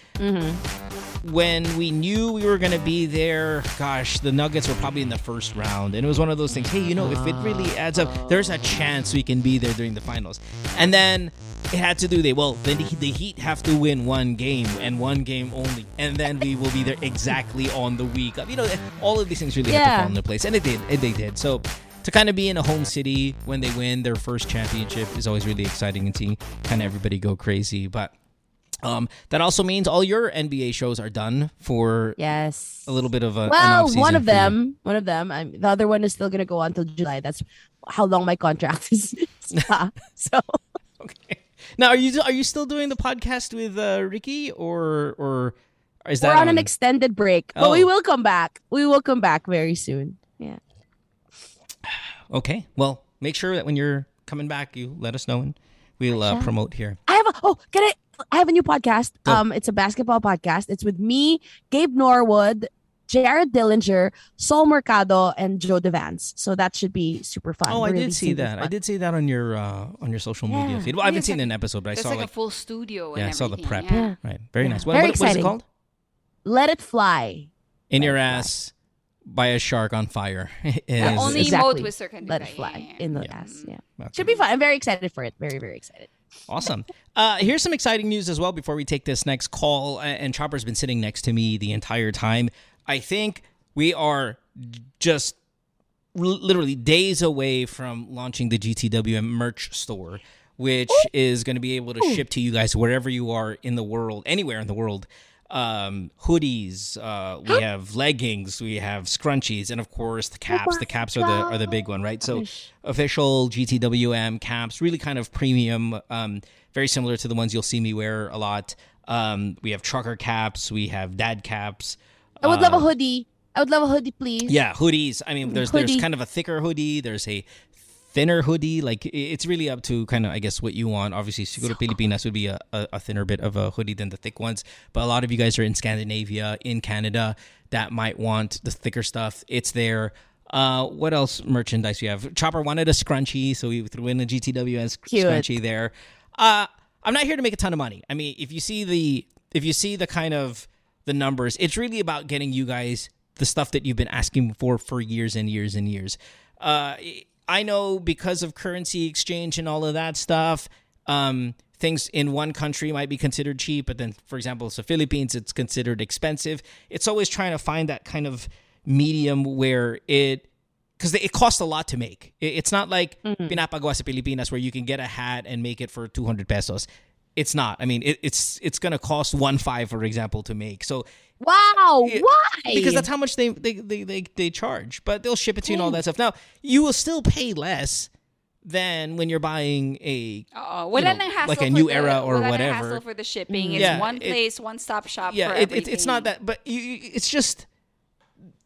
when we knew we were going to be there, gosh, the Nuggets were probably in the first round. And it was one of those things, hey, you know, if it really adds up, there's a chance we can be there during the finals. And then it had to do they well then the, the heat have to win one game and one game only. And then we will be there exactly on the week. Of you know all of these things really have to fall into place and it did and they did. So to kind of be in a home city when they win their first championship is always really exciting and seeing kind of everybody go crazy but um, that also means all your NBA shows are done for Yes. a little bit of a Well, one of them, one of them. I'm, the other one is still gonna go on till July. That's how long my contract is. so Okay. Now, are you are you still doing the podcast with uh, Ricky or or is we're that on an extended break, but we Oh. will come back. We will come back very soon. Yeah. Okay. Well, make sure that when you're coming back, you let us know and we'll uh, promote here. I have a oh, can I? I have a new podcast. Go. Um, it's a basketball podcast. It's with me, Gabe Norwood, Jared Dillinger, Sol Mercado, and Joe Devance. So that should be super fun. Oh, I We're did releasing see this that. I did see that on your uh, on your social media feed. Well, I haven't seen like- an episode, but I saw like, like a full studio. And yeah, I saw the prep. yeah. Right. Very Yeah. nice. What, Very what, what is it called? Let it fly. In Let your ass. Fly. Ass by a shark on fire. Yeah, Only exactly. Mo Twister can do Let that. it fly Yeah, yeah, in the Yeah. ass. Yeah. Okay. Should be fun. I'm very excited for it. Very, very excited. Awesome. Uh, here's some exciting news as well before we take this next call. And Chopper's been sitting next to me the entire time. I think we are just literally days away from launching the GTWM merch store, which is going to be able to ship to you guys wherever you are in the world, anywhere in the world. Um, hoodies, uh, we have leggings, we have scrunchies, and of course the caps. The caps are the are the big one, right? So official GTWM caps, really kind of premium, um, very similar to the ones you'll see me wear a lot. Um, we have trucker caps, we have dad caps. I would love a hoodie. I would love a hoodie, please. Uh, Yeah, hoodies. I mean, there's there's kind of a thicker hoodie. There's a thinner hoodie. Like it's really up to kind of I guess what you want. Obviously, Siguro Pilipinas would be a, a, a thinner bit of a hoodie than the thick ones. But a lot of you guys are in Scandinavia, in Canada, that might want the thicker stuff. It's there. Uh, what else merchandise we have? Chopper wanted a scrunchie, so we threw in a GTWS Cute. scrunchie there. Uh, I'm not here to make a ton of money. I mean, if you see the if you see the kind of the numbers, it's really about getting you guys the stuff that you've been asking for for years and years and years. Uh, I know because of currency exchange and all of that stuff, um, things in one country might be considered cheap, but then, for example, the Philippines, it's considered expensive. It's always trying to find that kind of medium where it because it costs a lot to make. It- It's not like pinapagawa sa Pilipinas where you can get a hat and make it for 200 pesos. It's not. I mean, it, it's it's gonna cost one five, for example, to make. So Wow. Yeah, Why? because that's how much they they, they, they they charge. But they'll ship it to you and all that stuff. Now you will still pay less than when you're buying a uh, Oo, wala know, nang like a new the, era or wala whatever. hassle for the shipping. It's Yeah, one it- place, one stop shop yeah for it, it, it's not that but you, you- it's just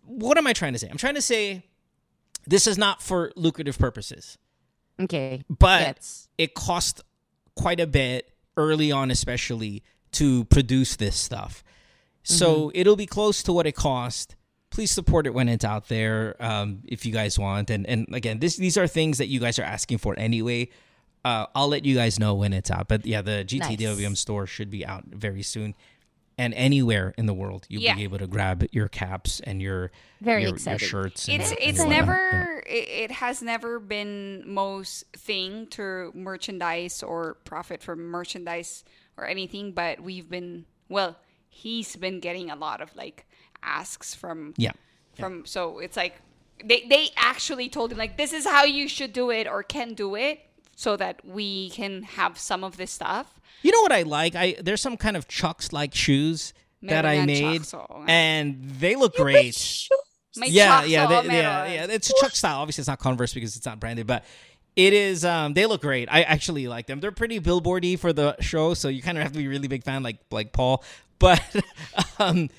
what am i trying to say i'm trying to say this is not for lucrative purposes Okay. but Gets. it costs quite a bit early on especially to produce this stuff. So it'll be close to what it cost. Please support it when it's out there um, if you guys want. And and again this these are things that you guys are asking for anyway. Uh, i'll let you guys know when it's out. But yeah the gtwm store should be out very soon and anywhere in the world you'll Yeah. be able to grab your caps and your Very your, your shirts and, It's and it's whatnot. Yeah. never it, it has never been most thing to merchandise or profit from merchandise or anything, but we've been well, he's been getting a lot of like asks from yeah from so it's like they they actually told him like this is how you should do it or can do it so that we can have some of this stuff. You know what I like? I there's some kind of Chucks like shoes that I made, Chucks, oo and they look great. May yeah, yeah, oo, they, yeah, yeah. It's a Chuck style. Obviously, it's not Converse because it's not branded, but it is. Um, they look great. I actually like them. They're pretty billboardy for the show, so you kind of have to be a really big fan, like like Paul. But um,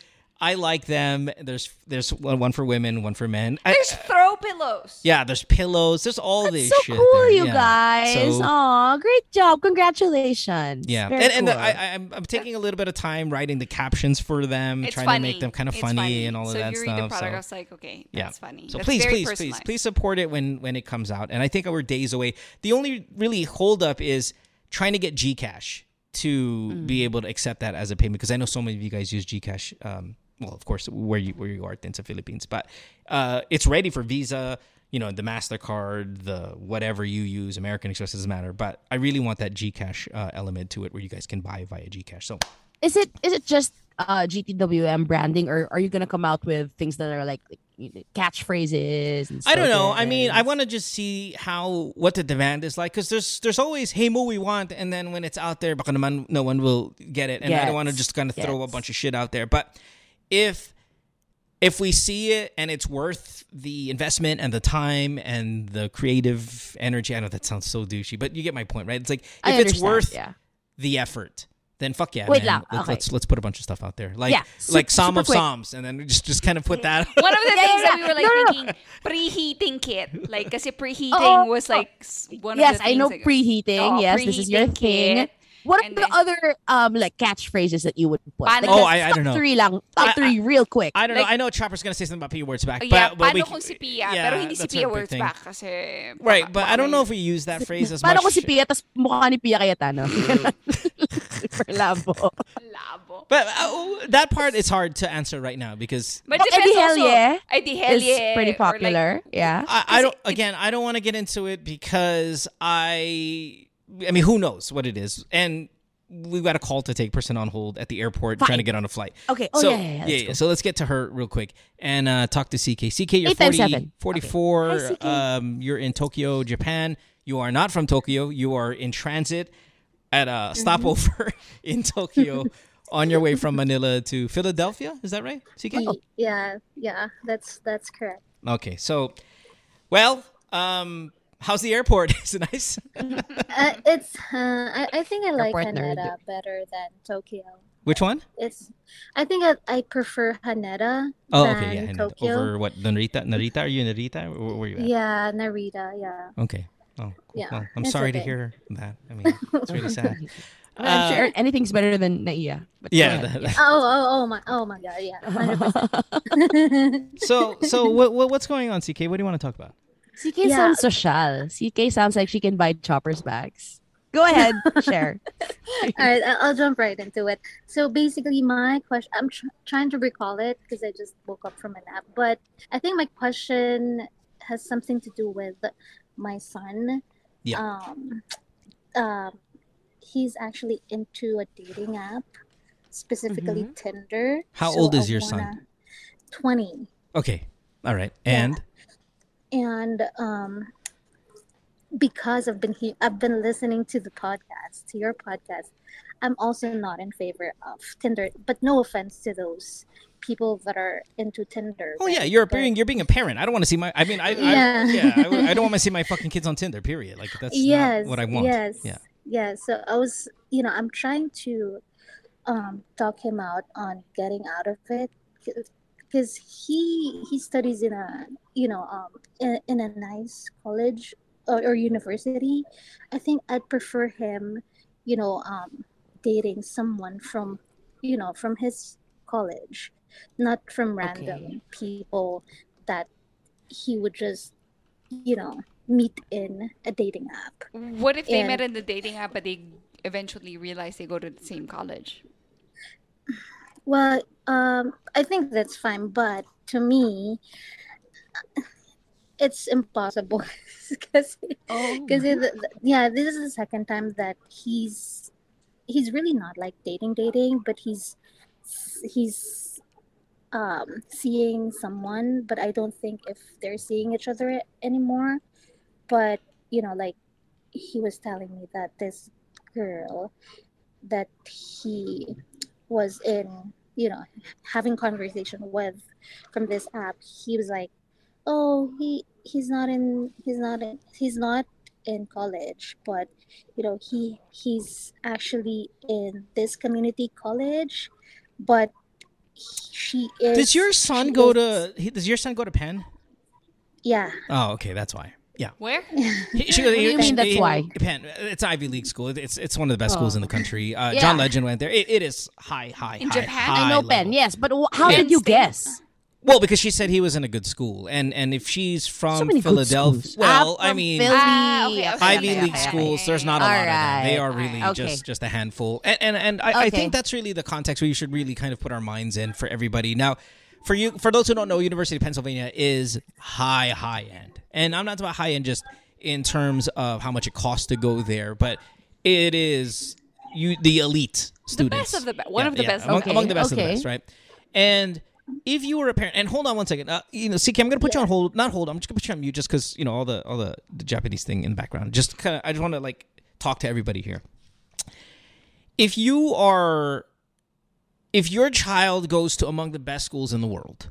I like them. There's there's one, one for women, one for men. I- There's throw pillows. yeah, there's pillows. There's all That's this so shit. cool, there. you Yeah. guys. So- Aw, great job. Congratulations. Yeah, Very and, and the, cool. I, I- I'm, I'm taking a little bit of time writing the captions for them, It's trying funny. to make them kind of It's funny, and all of so that if you stuff. read the product, so. I was like, okay, yeah, that's funny. So That's please, please, please, please support it when when it comes out. And I think we're days away. The only really holdup is trying to get Gcash to Mm. be able to accept that as a payment because I know so many of you guys use Gcash. Um, well, of course, where you where you are in the Philippines, but uh, it's ready for Visa. You know, the Mastercard, the whatever you use, American Express doesn't matter. But I really want that Gcash uh, element to it, where you guys can buy via Gcash. So is it is it just uh GTWM branding or are you gonna come out with things that are like, like catchphrases and I don't know. I mean, I want to just see how what the demand is like because there's there's always hey mo we want and then when it's out there baka naman no one will get it and I don't want to just kind of throw a bunch of shit out there. But if if we see it and it's worth the investment and the time and the creative energy, I know that sounds so douchey, but you get my point, right? It's like if it's worth yeah. the effort. Then fuck yeah, Wait man. lang, Let's, okay. let's let's put a bunch of stuff out there, like Yeah, like Psalm of quick. Psalms, and then just just kind of put that. One of the Yeah, things yeah, that we were like no, no, no. preheating kit. Like, kasi preheating Oo. was oh. like s- one yes, of the things. I know things preheating. Oo, yes, this is your preheating thing. What are And the then- other um like catchphrases that you would put? Paano- Like, Oh, I- I don't know. Three lang, top I- three, real quick. I don't Like, know. I know Chopper's gonna say something about Pia words back, Oh, yeah, but, but we, paano kung si Pia? yeah, pero hindi si Pia words thing. back kasi... Right, but I don't know if we use that phrase as Paano much. si Pia, tapos mukha ni Pia Cayetano. Super labo. Labo. But uh, that part is hard to answer right now because But Oh, Eddie also. Helye Eddie It's Helye pretty or, like, popular. yeah. I, I don't. Again, I don't want to get into it because I. I mean, who knows what it is, and we've got a call to take person on hold at the airport Fine. trying to get on a flight. Okay. Oh, so, yeah, yeah, yeah, let's go. So let's get to her real quick and uh, talk to CK. CK, you're Eight 40, 44. Okay. Hi, CK. Um, you're in Tokyo, Japan. You are not from Tokyo. You are in transit at a Mm-hmm. stopover in Tokyo on your way from Manila to Philadelphia. Is that right, CK? Ye- Yeah, yeah, that's that's correct. Okay, so, well, um, how's the airport? Is it nice? Uh, it's uh, I, I think I like Airport nerd. Haneda better than Tokyo. Which one? It's I think I, I prefer Haneda Oh, than okay, yeah, I know. Tokyo. Over what? Narita? Narita? Are you Narita? Where, where were you at? Yeah, Narita. Yeah. Okay. Oh, cool. Yeah, Well, I'm it's sorry to hear that. I mean, it's really sad. I'm Uh, sure anything's better than NAIA. But go Yeah. ahead. that- Oh, oh, oh my, oh my God. Yeah, 100%. so, so what, what, what's going on, CK? What do you want to talk about? CK Yeah. sounds social. CK sounds like she can buy choppers bags. Go ahead, share. All right, I- I'll jump right into it. So basically, my question, I'm tr- trying to recall it because I just woke up from a nap. But I think my question has something to do with my son. Yeah. Um, um, he's actually into a dating app, specifically Tinder. How So old is I your son? wanna- 20. Okay. All right. And and um because I've been he- I've been listening to the podcast, to your podcast, I'm also not in favor of Tinder. But no offense to those people that are into Tinder. Oh yeah, you're being you're being a parent. I don't want to see my. I mean, I, I Yeah. yeah, I, I don't want to see my fucking kids on Tinder. Period. Like that's yes, what I want. Yes, Yeah. yeah. So I was, you know, I'm trying to um, talk him out on getting out of it because he he studies in a you know um, in, in a nice college or, or university. I think I'd prefer him, you know, um, dating someone from you know from his college, not from random people that he would just you know meet in a dating app. What if they And- met in the dating app, but they eventually realize they go to the same college? Well, um, I think that's fine, but to me, it's impossible because Oh. yeah, this is the second time that he's he's really not like dating dating, but he's he's um seeing someone, but I don't think if they're seeing each other anymore. But you know, like he was telling me that this girl that he was in you know having conversation with from this app he was like oh he he's not in he's not in he's not in college but you know he he's actually in this community college but she is Does your son go is- to? he- Does your son go to Penn? yeah Oh, okay, that's why. Yeah. Where? He- she- What do you mean that's he- why? Penn. It's Ivy League school. It's it's one of the best schools Oh. in the country. Uh, Yeah. John Legend went there. It, it is high, high, In high, Japan? high I know level. Penn, yes, but wh- how Penn did you guess? Well, because she said he was in a good school, and and if she's from many good Philadelphia, well, Ah, I mean, Philly. Ah, okay, okay, Ivy okay, League okay, schools, okay. there's not a lot of them. They are really okay. just just a handful. And and, and I, I think that's really the context where you should really kind of put our minds in for everybody. Now, for you, for those who don't know, University of Pennsylvania is high high end, and I'm not talking about high end just in terms of how much it costs to go there, but it is you the elite students, the best of the be- one of the best. among, Okay, among the best of the best, right? And if you were a parent, and hold on one second, uh, you know, CK, I'm gonna put you on hold. Not hold. I'm just gonna put you on mute, just because you know all the all the, the Japanese thing in the background. Just kind of, I just want to like talk to everybody here. If you are, if your child goes to among the best schools in the world,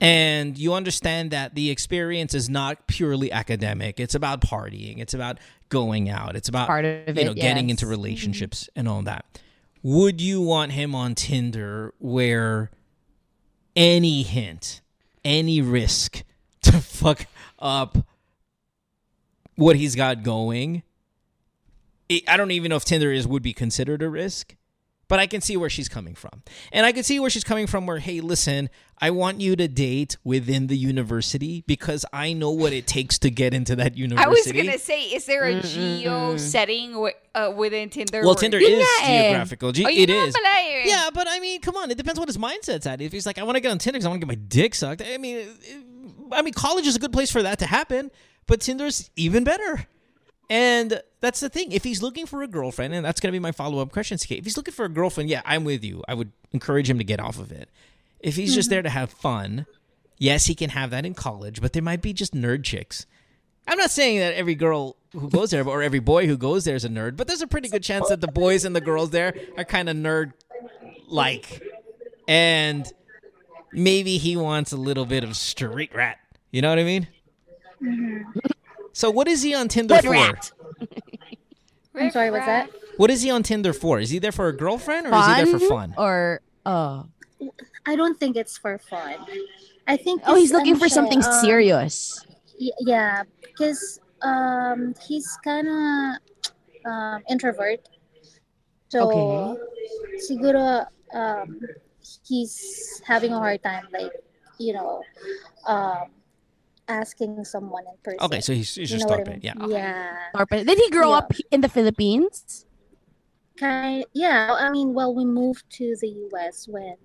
and you understand that the experience is not purely academic, it's about partying, it's about going out, it's about Part of you know it, getting into relationships and all that. Would you want him on Tinder where any hint, any risk to fuck up what he's got going? I don't even know if Tinder is would be considered a risk, but I can see where she's coming from. And I can see where she's coming from where, hey, listen, I want you to date within the university because I know what it takes to get into that university. I was gonna say, is there a geo setting wi- uh, within Tinder? Well, Tinder is nga geographical. Ge- Oh, yun it naman is. pala. Yeah, but I mean, come on. It depends what his mindset's at. If he's like, I want to get on Tinder because I want to get my dick sucked. I mean, I mean, college is a good place for that to happen, but Tinder's even better. And that's the thing. If he's looking for a girlfriend, and that's going to be my follow up question, CK. If he's looking for a girlfriend, yeah, I'm with you. I would encourage him to get off of it. If he's just mm-hmm. there to have fun, yes, he can have that in college, but there might be just nerd chicks. I'm not saying that every girl who goes there or every boy who goes there is a nerd, but there's a pretty good chance that the boys and the girls there are kind of nerd like. And maybe he wants a little bit of street rat. You know what I mean? Mm-hmm. So what is he on Tinder What for? rat? I'm sorry, what's that? What is he on Tinder for? Is he there for a girlfriend or is he there for fun? Or uh I don't think it's for fun. I think oh, he's it's, looking ano for siya, something um, serious. Y- yeah, because um, he's kind of um, introvert. So, Okay. siguro um, he's having a hard time, like, you know, um, asking someone in person. Okay, so he's, he's You just know what I mean? Yeah. Yeah. Or- Did he grow Yeah. up in the Philippines? Kind, yeah, I mean, well, we moved to the US when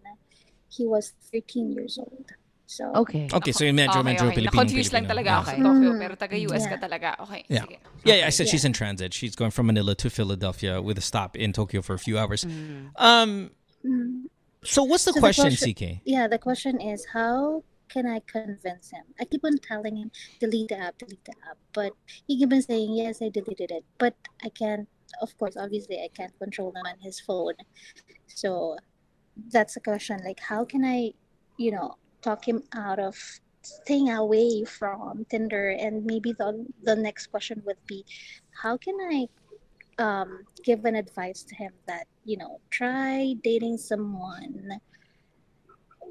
he was 13 years old. So, Okay. Okay, so yung medyo, Okay, medyo okay. Pilipino. Na-confuse lang Pilipino. talaga Yeah. ako sa Okay. Tokyo, Mm. pero taga-US ka Yeah. talaga. Okay, Yeah. sige. Yeah, yeah, I said Yeah. she's in transit. She's going from Manila to Philadelphia with a stop in Tokyo for a few hours. Mm. Um, mm, so what's the So the question, question- CK? yeah, the question is how can I convince him? I keep on telling him, delete the app, delete the app. But he keep on saying, yes, I deleted it. But I can't, of course, obviously, I can't control him on his phone. So that's the question. Like, how can I you know, talk him out of staying away from Tinder. And maybe the the next question would be, how can I um give an advice to him that you know try dating someone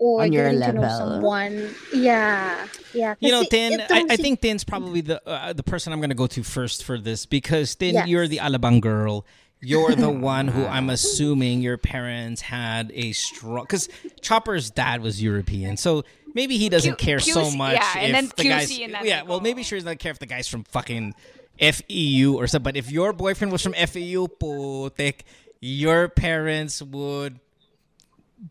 or On your getting to know level. someone yeah yeah You know, kasi Tin, I, don't I think Tin's probably the uh, the person I'm going to go to first for this because Tin, Yes. you're the Alabang girl. You're the one who I'm assuming your parents had a strong because Chopper's dad was European, so maybe he doesn't Q- care so much. yeah, and then the QC guys, and then yeah, like, well, maybe sure doesn't care if the guy's from fucking FEU or something. But if your boyfriend was from FEU, putik, your parents would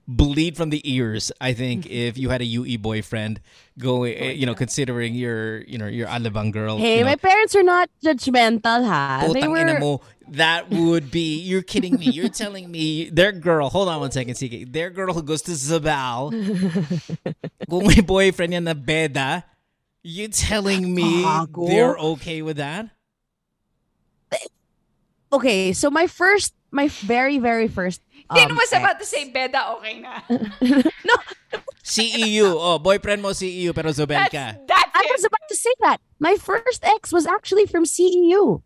bleed from the ears. I think if you had a UE boyfriend going, eh, you know, considering your, you know, your Alabang girl. Hey, you know, my parents are not judgmental, ha? They were. mo, that would be you're kidding me. You're telling me their girl, hold on one second, CK. Their girl who goes to Zobel, kung may boyfriend yan na beda, you telling me they're okay with that? Okay, so my first, my very, very first. Tin um, was about to say Beda, okay na. CEU, E oh, boyfriend mo CEU pero Zobel That's, ka. that's I it. was about to say that. My first ex was actually from CEU.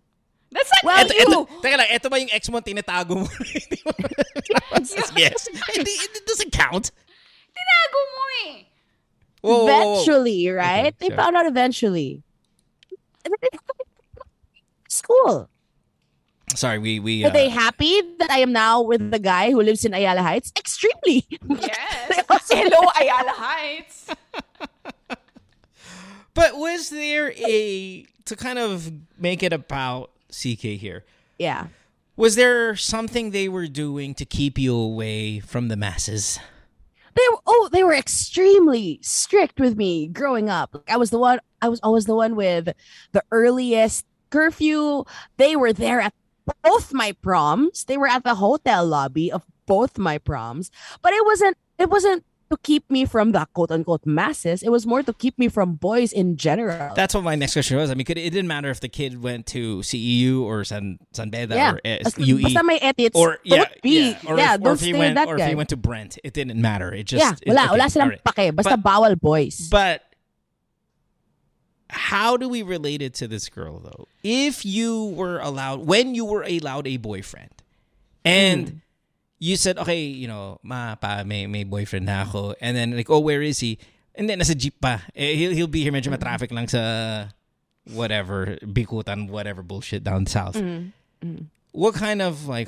That's not Well, Eto, you. eto, teka lang, eto ba yung ex mo tinatago mo? Hindi mo- yes. Hindi, it doesn't count. Tinago mo eh. Whoa, whoa, whoa, whoa. eventually, right? Okay, they sure. found out eventually. School. Sorry, we we Are uh, they happy that I am now with the guy who lives in Ayala Heights? Extremely. Yes. Hello, Ayala Heights. But was there a to kind of make it about CK here? yeah. Was there something they were doing to keep you away from the masses? They were, oh, they were extremely strict with me growing up. I was the one. I was always the one with the earliest curfew. They were there at both my proms. They were at the hotel lobby of both my proms. But it wasn't. It wasn't to keep me from the quote unquote masses. It was more to keep me from boys in general. That's what my next question was. I mean, could, it didn't matter if the kid went to CEU or San San Beda yeah. or uh, UE Basta may edits. or yeah, be. yeah, or, yeah, if, or if he went or guy. if he went to Brent, it didn't matter. It just yeah, it- wala, okay, wala silang right. pake. Basta But- bawal boys. But how do we relate it to this girl though? If you were allowed, when you were allowed a boyfriend, and Mm. you said, okay, you know, ma pa may may boyfriend na ako, and then like, oh, where is he? And then nasa jeep pa. Eh, he'll he'll be here medyo traffic lang sa whatever Bicutan, whatever bullshit down south. Mm. What kind of like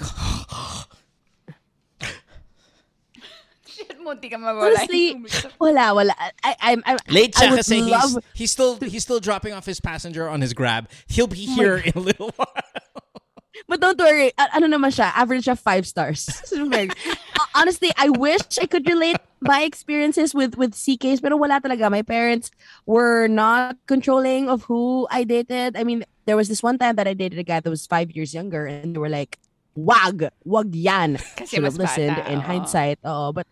Shit, munti ka mawala. Honestly, wala, wala. I, I'm, I'm late I siya would kasi he's, love he's still he's still dropping off his passenger on his grab. He'll be oh here in a little while. But don't worry, a- ano naman siya, average of five stars. So, very- Honestly, I wish I could relate my experiences with with CKs, pero wala talaga. My parents were not controlling of who I dated. I mean, there was this one time that I dated a guy that was five years younger, and they were like, "Wag, wag yan." Kasi Should have listened bata, in oo. hindsight. Oh, but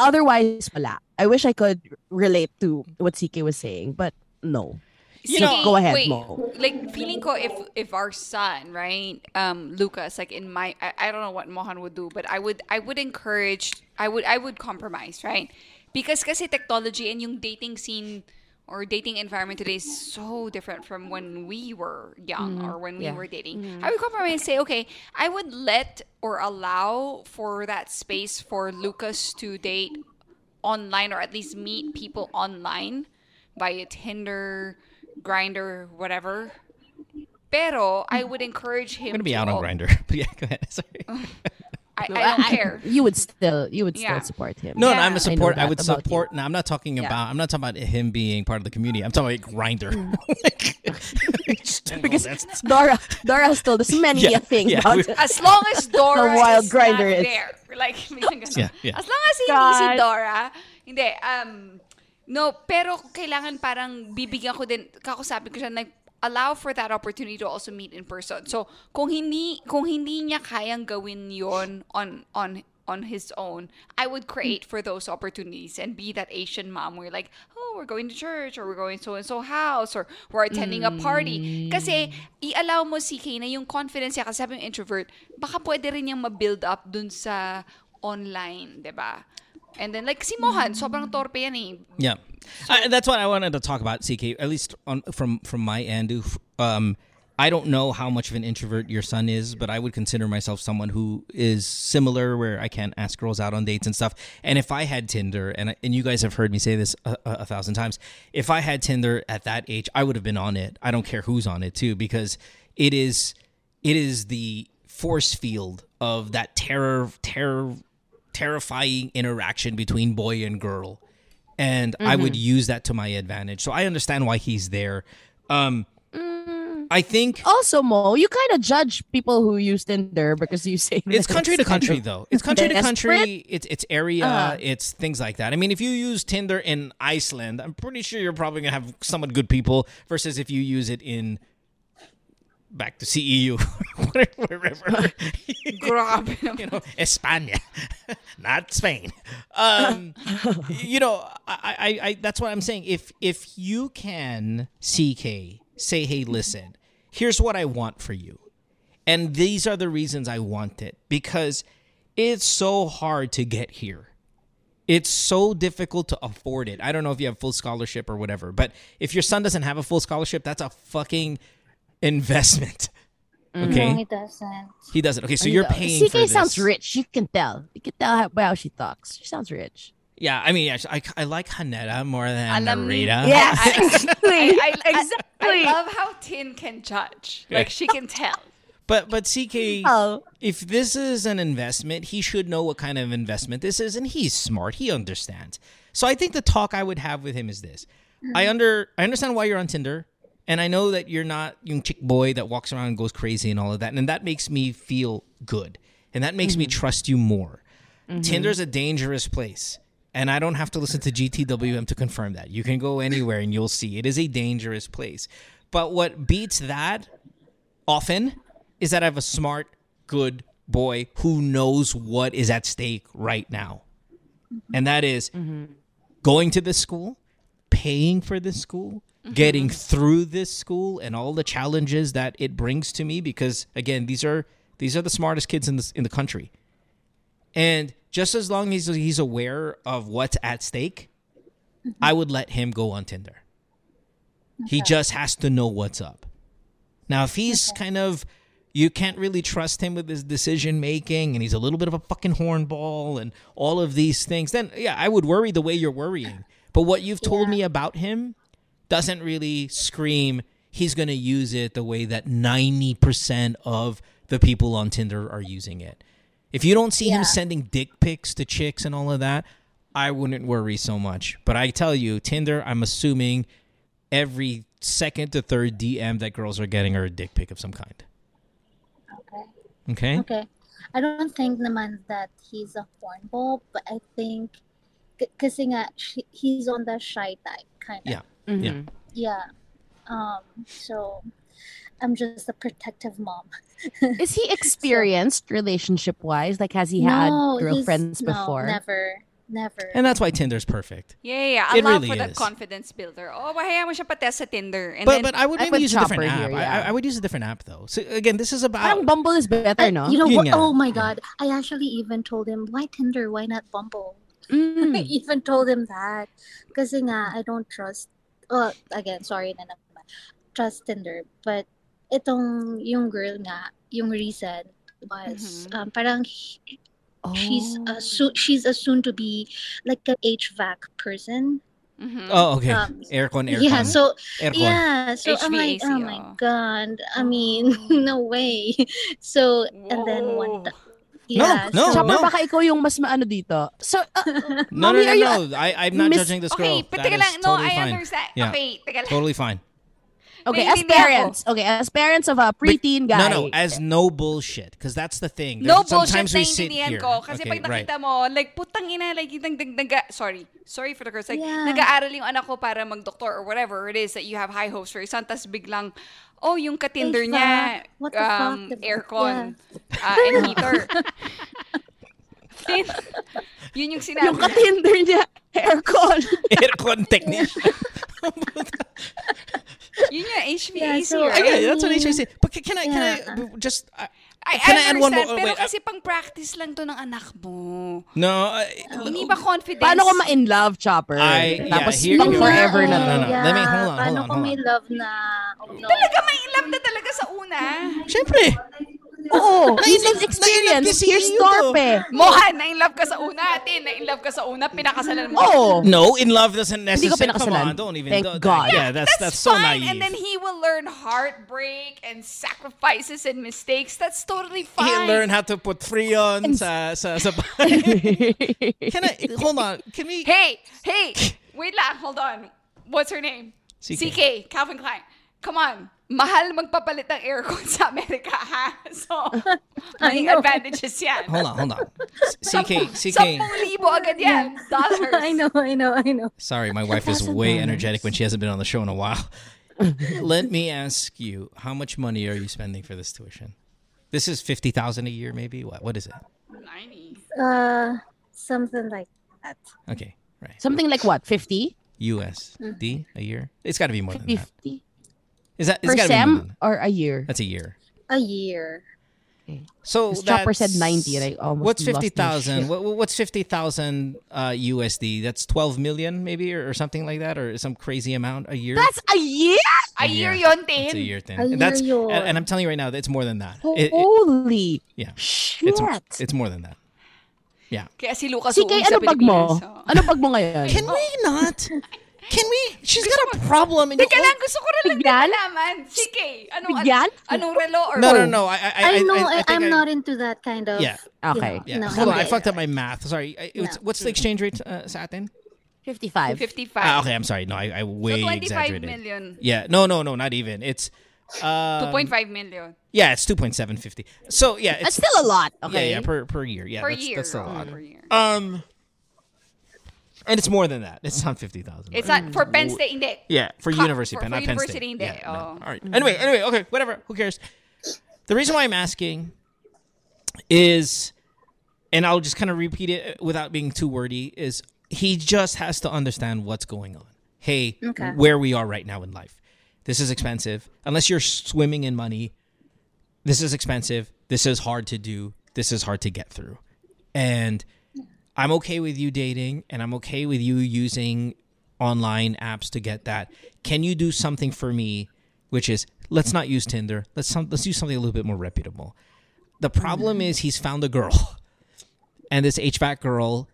otherwise, wala. I wish I could relate to what CK was saying, but no. You So, know- go ahead, wait, Mo. Like feeling ko if if our son, right, um, Lucas, like in my, I, I don't know what Mohan would do, but I would I would encourage, I would I would compromise, right, because kasi technology and yung dating scene or dating environment today is so different from when we were young mm-hmm. or when we Yeah. were dating. Mm-hmm. I would compromise and say, okay, I would let or allow for that space for Lucas to date online or at least meet people online via Tinder, Grindr, whatever. Pero I mm. would encourage him. I'm gonna be to out on Grindr. But yeah, go ahead. Sorry. I, I don't care. You would still, you would Yeah. still support him. No, no, I'm a know support. I, that would about you. support. No, I'm not talking Yeah. about. I'm not talking about him being part of the community. I'm talking about Grindr. because Dora, Dora has told us many Yeah, a thing yeah, about we- As long as Dora The wild is Grindr not is- there. Like. Yeah, yeah. As long as hindi si God. Dora, hindi, um, no, pero kailangan parang bibigyan ko din, kakusapin ko siya, like, allow for that opportunity to also meet in person. So, kung hindi, kung hindi niya kayang gawin yon on, on, on his own, I would create for those opportunities and be that Asian mom where like, oh, we're going to church or we're going so and so house or we're attending a party. Kasi i-allow mo si Kay na yung confidence niya kasi sabi yung introvert, baka pwede rin niyang ma-build up dun sa online, 'di ba? And then like si Mohan, sobrang torpe yan eh. Yeah, I, that's what I wanted to talk about. CK, at least on from from my end. Um, I don't know how much of an introvert your son is, but I would consider myself someone who is similar, where I can't ask girls out on dates and stuff. And if I had Tinder, and and you guys have heard me say this a, a, a thousand times, if I had Tinder at that age, I would have been on it. I don't care who's on it too, because it is it is the force field of that terror terror terrifying interaction between boy and girl and I would use that to my advantage. So I understand why he's there. Um, I think Also, Mo, you kind of judge people who use Tinder because you say it's country to kind country of though. It's country to country. It's it's area. Uh. it's things like that. I mean, if you use Tinder in Iceland, I'm pretty sure you're probably gonna have somewhat good people. Versus if you use it in back to CEU, whatever, wherever. Grabe you know, España, not Spain. Um, you know, I, I, I, that's what I'm saying. If if you can, CK, say, hey, listen, here's what I want for you, and these are the reasons I want it because it's so hard to get here. It's so difficult to afford it. I don't know if you have full scholarship or whatever, but if your son doesn't have a full scholarship, that's a fucking investment. Mm-hmm. Okay, No, he doesn't. he doesn't. Okay, so you're paying CK for this. sounds rich. You can tell. You can tell how, by how she talks. She sounds rich. Yeah, I mean, yeah, I, I like Haneda more than Alam ni- Narita. Yes, exactly. I, I, exactly. I, I love how Tin can judge. Like she can tell. But but CK, Oh. if this is an investment, he should know what kind of investment this is, and he's smart. He understands. So I think the talk I would have with him is this: mm-hmm. I under I understand why you're on Tinder, and I know that you're not yung chick boy that walks around and goes crazy and all of that, and that makes me feel good, and that makes me mm-hmm. trust you more. Mm-hmm. Tinder's a dangerous place. And I don't have to listen to GTWM to confirm that. You can go anywhere and you'll see it is a dangerous place. But what beats that often is that I have a smart, good boy who knows what is at stake right now. And that is mm-hmm. going to this school, paying for this school, getting through this school and all the challenges that it brings to me because again, these are these are the smartest kids in this in the country. And just as long as he's aware of what's at stake, mm-hmm. I would let him go on Tinder. He just has to know what's up. Now, if he's kind of, you can't really trust him with his decision making and he's a little bit of a fucking hornball and all of these things, then yeah, I would worry the way you're worrying. But what you've told me about him doesn't really scream he's going to use it the way that 90% of the people on Tinder are using it. If you don't see him sending dick pics to chicks and all of that, I wouldn't worry so much. But I tell you, Tinder, I'm assuming every second to third DM that girls are getting are a dick pic of some kind. Okay. Okay? Okay. I don't think naman that he's a hornball, but I think k- kasi nga he's on the shy type kind of. Yeah. Mm-hmm. Yeah. Yeah. Um so I'm just a protective mom. Is he experienced relationship wise? Like, has he had no, he's- girlfriends no, before? never. Never. And that's why Tinder's perfect. Yeah, yeah, yeah. It Allow really for that is. confidence builder. Oh, bahaya mo siya patest sa Tinder. And But then, but I would I maybe would use a different chopper app. here, I- yeah. I, I would use a different app though. So again, this is about Parang Bumble is better, Uh, no? You know what? nga. Oh my god. I actually even told him, why Tinder? Why not Bumble? I Mm. even told him that. because nga, I don't trust, oh, again, sorry na naman, trust Tinder. But itong, yung girl nga, yung reason was, Mhm. um, parang he- she's Oh. a so, she's a soon to be like an HVAC person. Mhm. Oh, okay. Um, aircon, aircon. Yeah, so aircon. yeah, so I'm like, HVAC, oh my oh. god. I mean, no way. So and then one, Ti- No, no, so, Chopper, no. baka ikaw yung mas maano dito. So, uh, No, no, Mommy, no, are you- no. I, I'm not Miss- judging this Okay, girl. but That teka lang. No, totally I fine. understand. Yeah. Okay, teka lang. Totally fine. okay, as parents, okay, as parents of a preteen No, guy. no, as no bullshit. Because that's the thing. No There's- bullshit Sometimes we sit here. ko. Kasi okay, pag nakita right. mo, like, putang ina, like, yung nag, nag, sorry. Sorry for the curse. Like, Yeah. nag-aaral yung anak ko para mag-doktor or whatever it is that you have high hopes for your son. Tapos biglang, oh, yung ka-Tinder HVAC. niya, What the fuck, um, diba? aircon, uh, and heater. Tin- yun yung sinabi. yung ka-Tinder niya, aircon. aircon technician. Yun yung HVAC, Yeah, so, right? It. That's what HVAC. But can, can I? Can I yeah. just? I, I, Can I I add one understand, more- pero wait, I- kasi pang practice lang to ng anak mo. No, I, Hindi ba confidence? Paano ko ma-in love, Chopper? I- yeah, Tapos here- here- forever na No, no, no. Let me- hold on, Paano hold on, kung hold may on. love na, oh no. Talaga may love na talaga sa una. Siyempre. Oo, Na- in love na- experience. na- na- Here's you Torpe. Mohan, na-in-love ka sa una. Atin, na-in-love ka sa una. Pinakasalan mo. Oo. No, in love doesn't Hindi ko necessarily. Come on, don't even. Thank don't- God. Yeah, that's that's, so fine. naive. And then he will learn heartbreak and sacrifices and mistakes. That's totally fine. He'll learn how to put freon sa sa sa. Can I hold on? Can we? Hey, hey, wait lang, hold on. What's her name? CK. CK, Calvin Klein. Come on. Mahal magpapalit ng aircon sa Amerika, ha? So, may advantages yan. Hold on, hold on. CK, CK. Sampung libo agad yan. Dollars. I know, I know, I know. Sorry, my wife is way energetic when she hasn't been on the show in a while. Let me ask you, how much money are you spending for this tuition? This is fifty thousand a year, maybe. What? What is it? 90. Uh, something like that. Okay, right. Something like what? 50? USD a year. It's got to be more than that. 50? Is that? It's Per got to be more than sem or a year? That's a year. A year. So Chopper said 90 and I almost What's lost my fifty thousand? What, what's fifty thousand uh, USD? That's twelve million, maybe, or, or something like that, or some crazy amount a year. That's a year? A year yon, Tin. It's a year thing. A And that's year yun. and, and I'm telling you right now, it's more than that. It- it- Holy yeah, shit. it's it's more than that. Yeah. Kaya si Lucas CK, uuwi sa ano bag mo? Oh. Ano bag mo ngayon? Can we not? Can we? She's got a problem. And you Teka lang, gusto ko rin lang din Bigyan? malaman. CK, anong, Bigyan? anong relo or no, no, no. I, I, I, know, I, think am I- not into that kind of. Yeah. Okay. Yeah. No, Hold on, I okay. fucked up my math. Sorry. I- It's, No. What's the exchange rate uh, sa atin? 55. 55. Ah, okay, I'm sorry. No, I, I way 25 exaggerated. million. Yeah. No, no, no, not even. It's. Uh, 2.5 million. Yeah, it's two point seven fifty. So yeah, That's it's still a lot. yeah, Okay. yeah, per per year. Yeah, per that's, year. that's still a lot. Per year. Um, and it's more than that. It's not fifty thousand. It's not, for Penn State, hindi. Yeah, for Co- university, for- Penn, for not Penn university, State. hindi. Yeah, no. Oh. All right. Mm-hmm. Anyway, anyway, okay, whatever. Who cares? The reason why I'm asking is, and I'll just kind of repeat it without being too wordy, is he just has to understand what's going on. Hey, Okay. where we are right now in life. This is expensive. Unless you're swimming in money, this is expensive. This is hard to do. This is hard to get through. And I'm okay with you dating and I'm okay with you using online apps to get that. Can you do something for me which is let's not use Tinder. Let's some, let's do something a little bit more reputable. The problem is he's found a girl. And this HVAC girl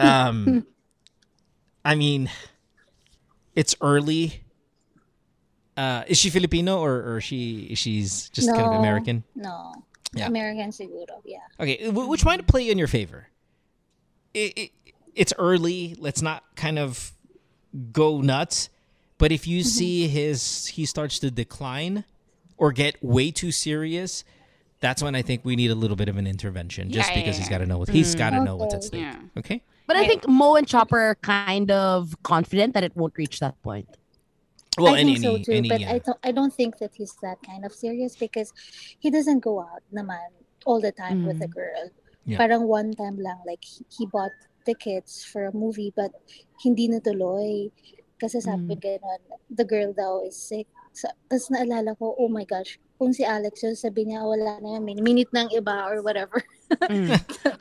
um I mean it's early. Uh, is she Filipino or, or she she's just kind of American? No. Yeah. American siguro, yeah. Okay, w- which might play in your favor. It, it, it's early. Let's not kind of go nuts. But if Mm-hmm. you see his he starts to decline or get way too serious, that's when I think we need a little bit of an intervention. Just Yeah, yeah, because he's yeah. got to know what he's got to know what's at stake. Yeah. Okay. But I think Mo and Chopper are kind of confident that it won't reach that point. Well, I any think so too, any but yeah. I don't I don't think that he's that kind of serious because he doesn't go out naman all the time with a girl. Yeah. Parang one time lang like he, he bought tickets for a movie but hindi natuloy kasi sabi ganon, the girl daw is sick. So, Tapos naalala ko, oh my gosh, kung si Alex yun, sabi niya, wala na min- minute ng iba or whatever.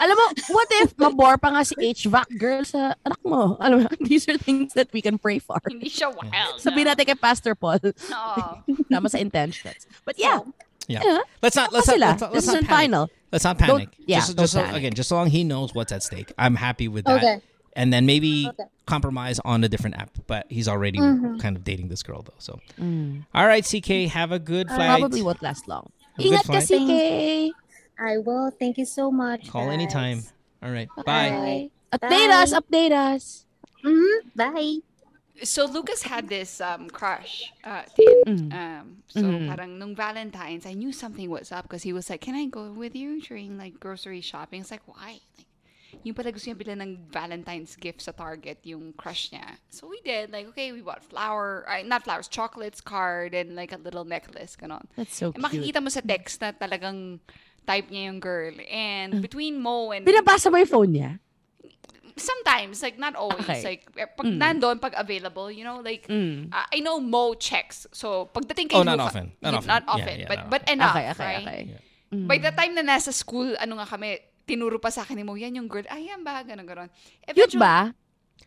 Alam mo, what if mabor pa nga si HVAC girl sa anak mo? Alam mo, these are things that we can pray for. Hindi siya wild. Sabihin natin kay Pastor Paul, Oo. tama sa intentions. But yeah, yeah. yeah. Let's not let's not, let's not, This let's not isn't panic. final. Let's not Don't- panic. yeah, just, don't just so, again, just so long he knows what's at stake. I'm happy with that. Okay. And then maybe Okay. compromise on a different app. But he's already Mm-hmm. kind of dating this girl though. So, all right, CK, have a good flight. Probably won't last long. Have a good Ingat ka, flight. CK! I will. Thank you so much. Call guys. anytime. All right, bye. Bye. Update us, update us. Mhm. Bye. So Lucas had this um, crush, uh, Tin. Mm. Um, so parang nung Valentine's, I knew something was up because he was like, "Can I go with you during like grocery shopping?" It's like, why? Like, yung pala gusto niya bilhin ng Valentine's gift sa Target, yung crush niya. So we did. Like, okay, we bought flower, uh, not flowers, chocolates, card, and like a little necklace, ganon. That's so Eh, cute. makikita mo sa text na talagang type niya yung girl. And between Mo and Binabasa mo yung phone niya? Sometimes like not always Okay. like eh, pag nandun pag available you know like Mm. uh, I know Mo checks so pagdating kay Oh, not Luca- often. Not often. not Yeah, often yeah, but not but often. enough Okay, okay, right okay. By the time na nasa school, ano nga kami, tinuro pa sa akin ni Mo, yan yung girl. Ay, yan ba? Ganon, ganon. Cute ba?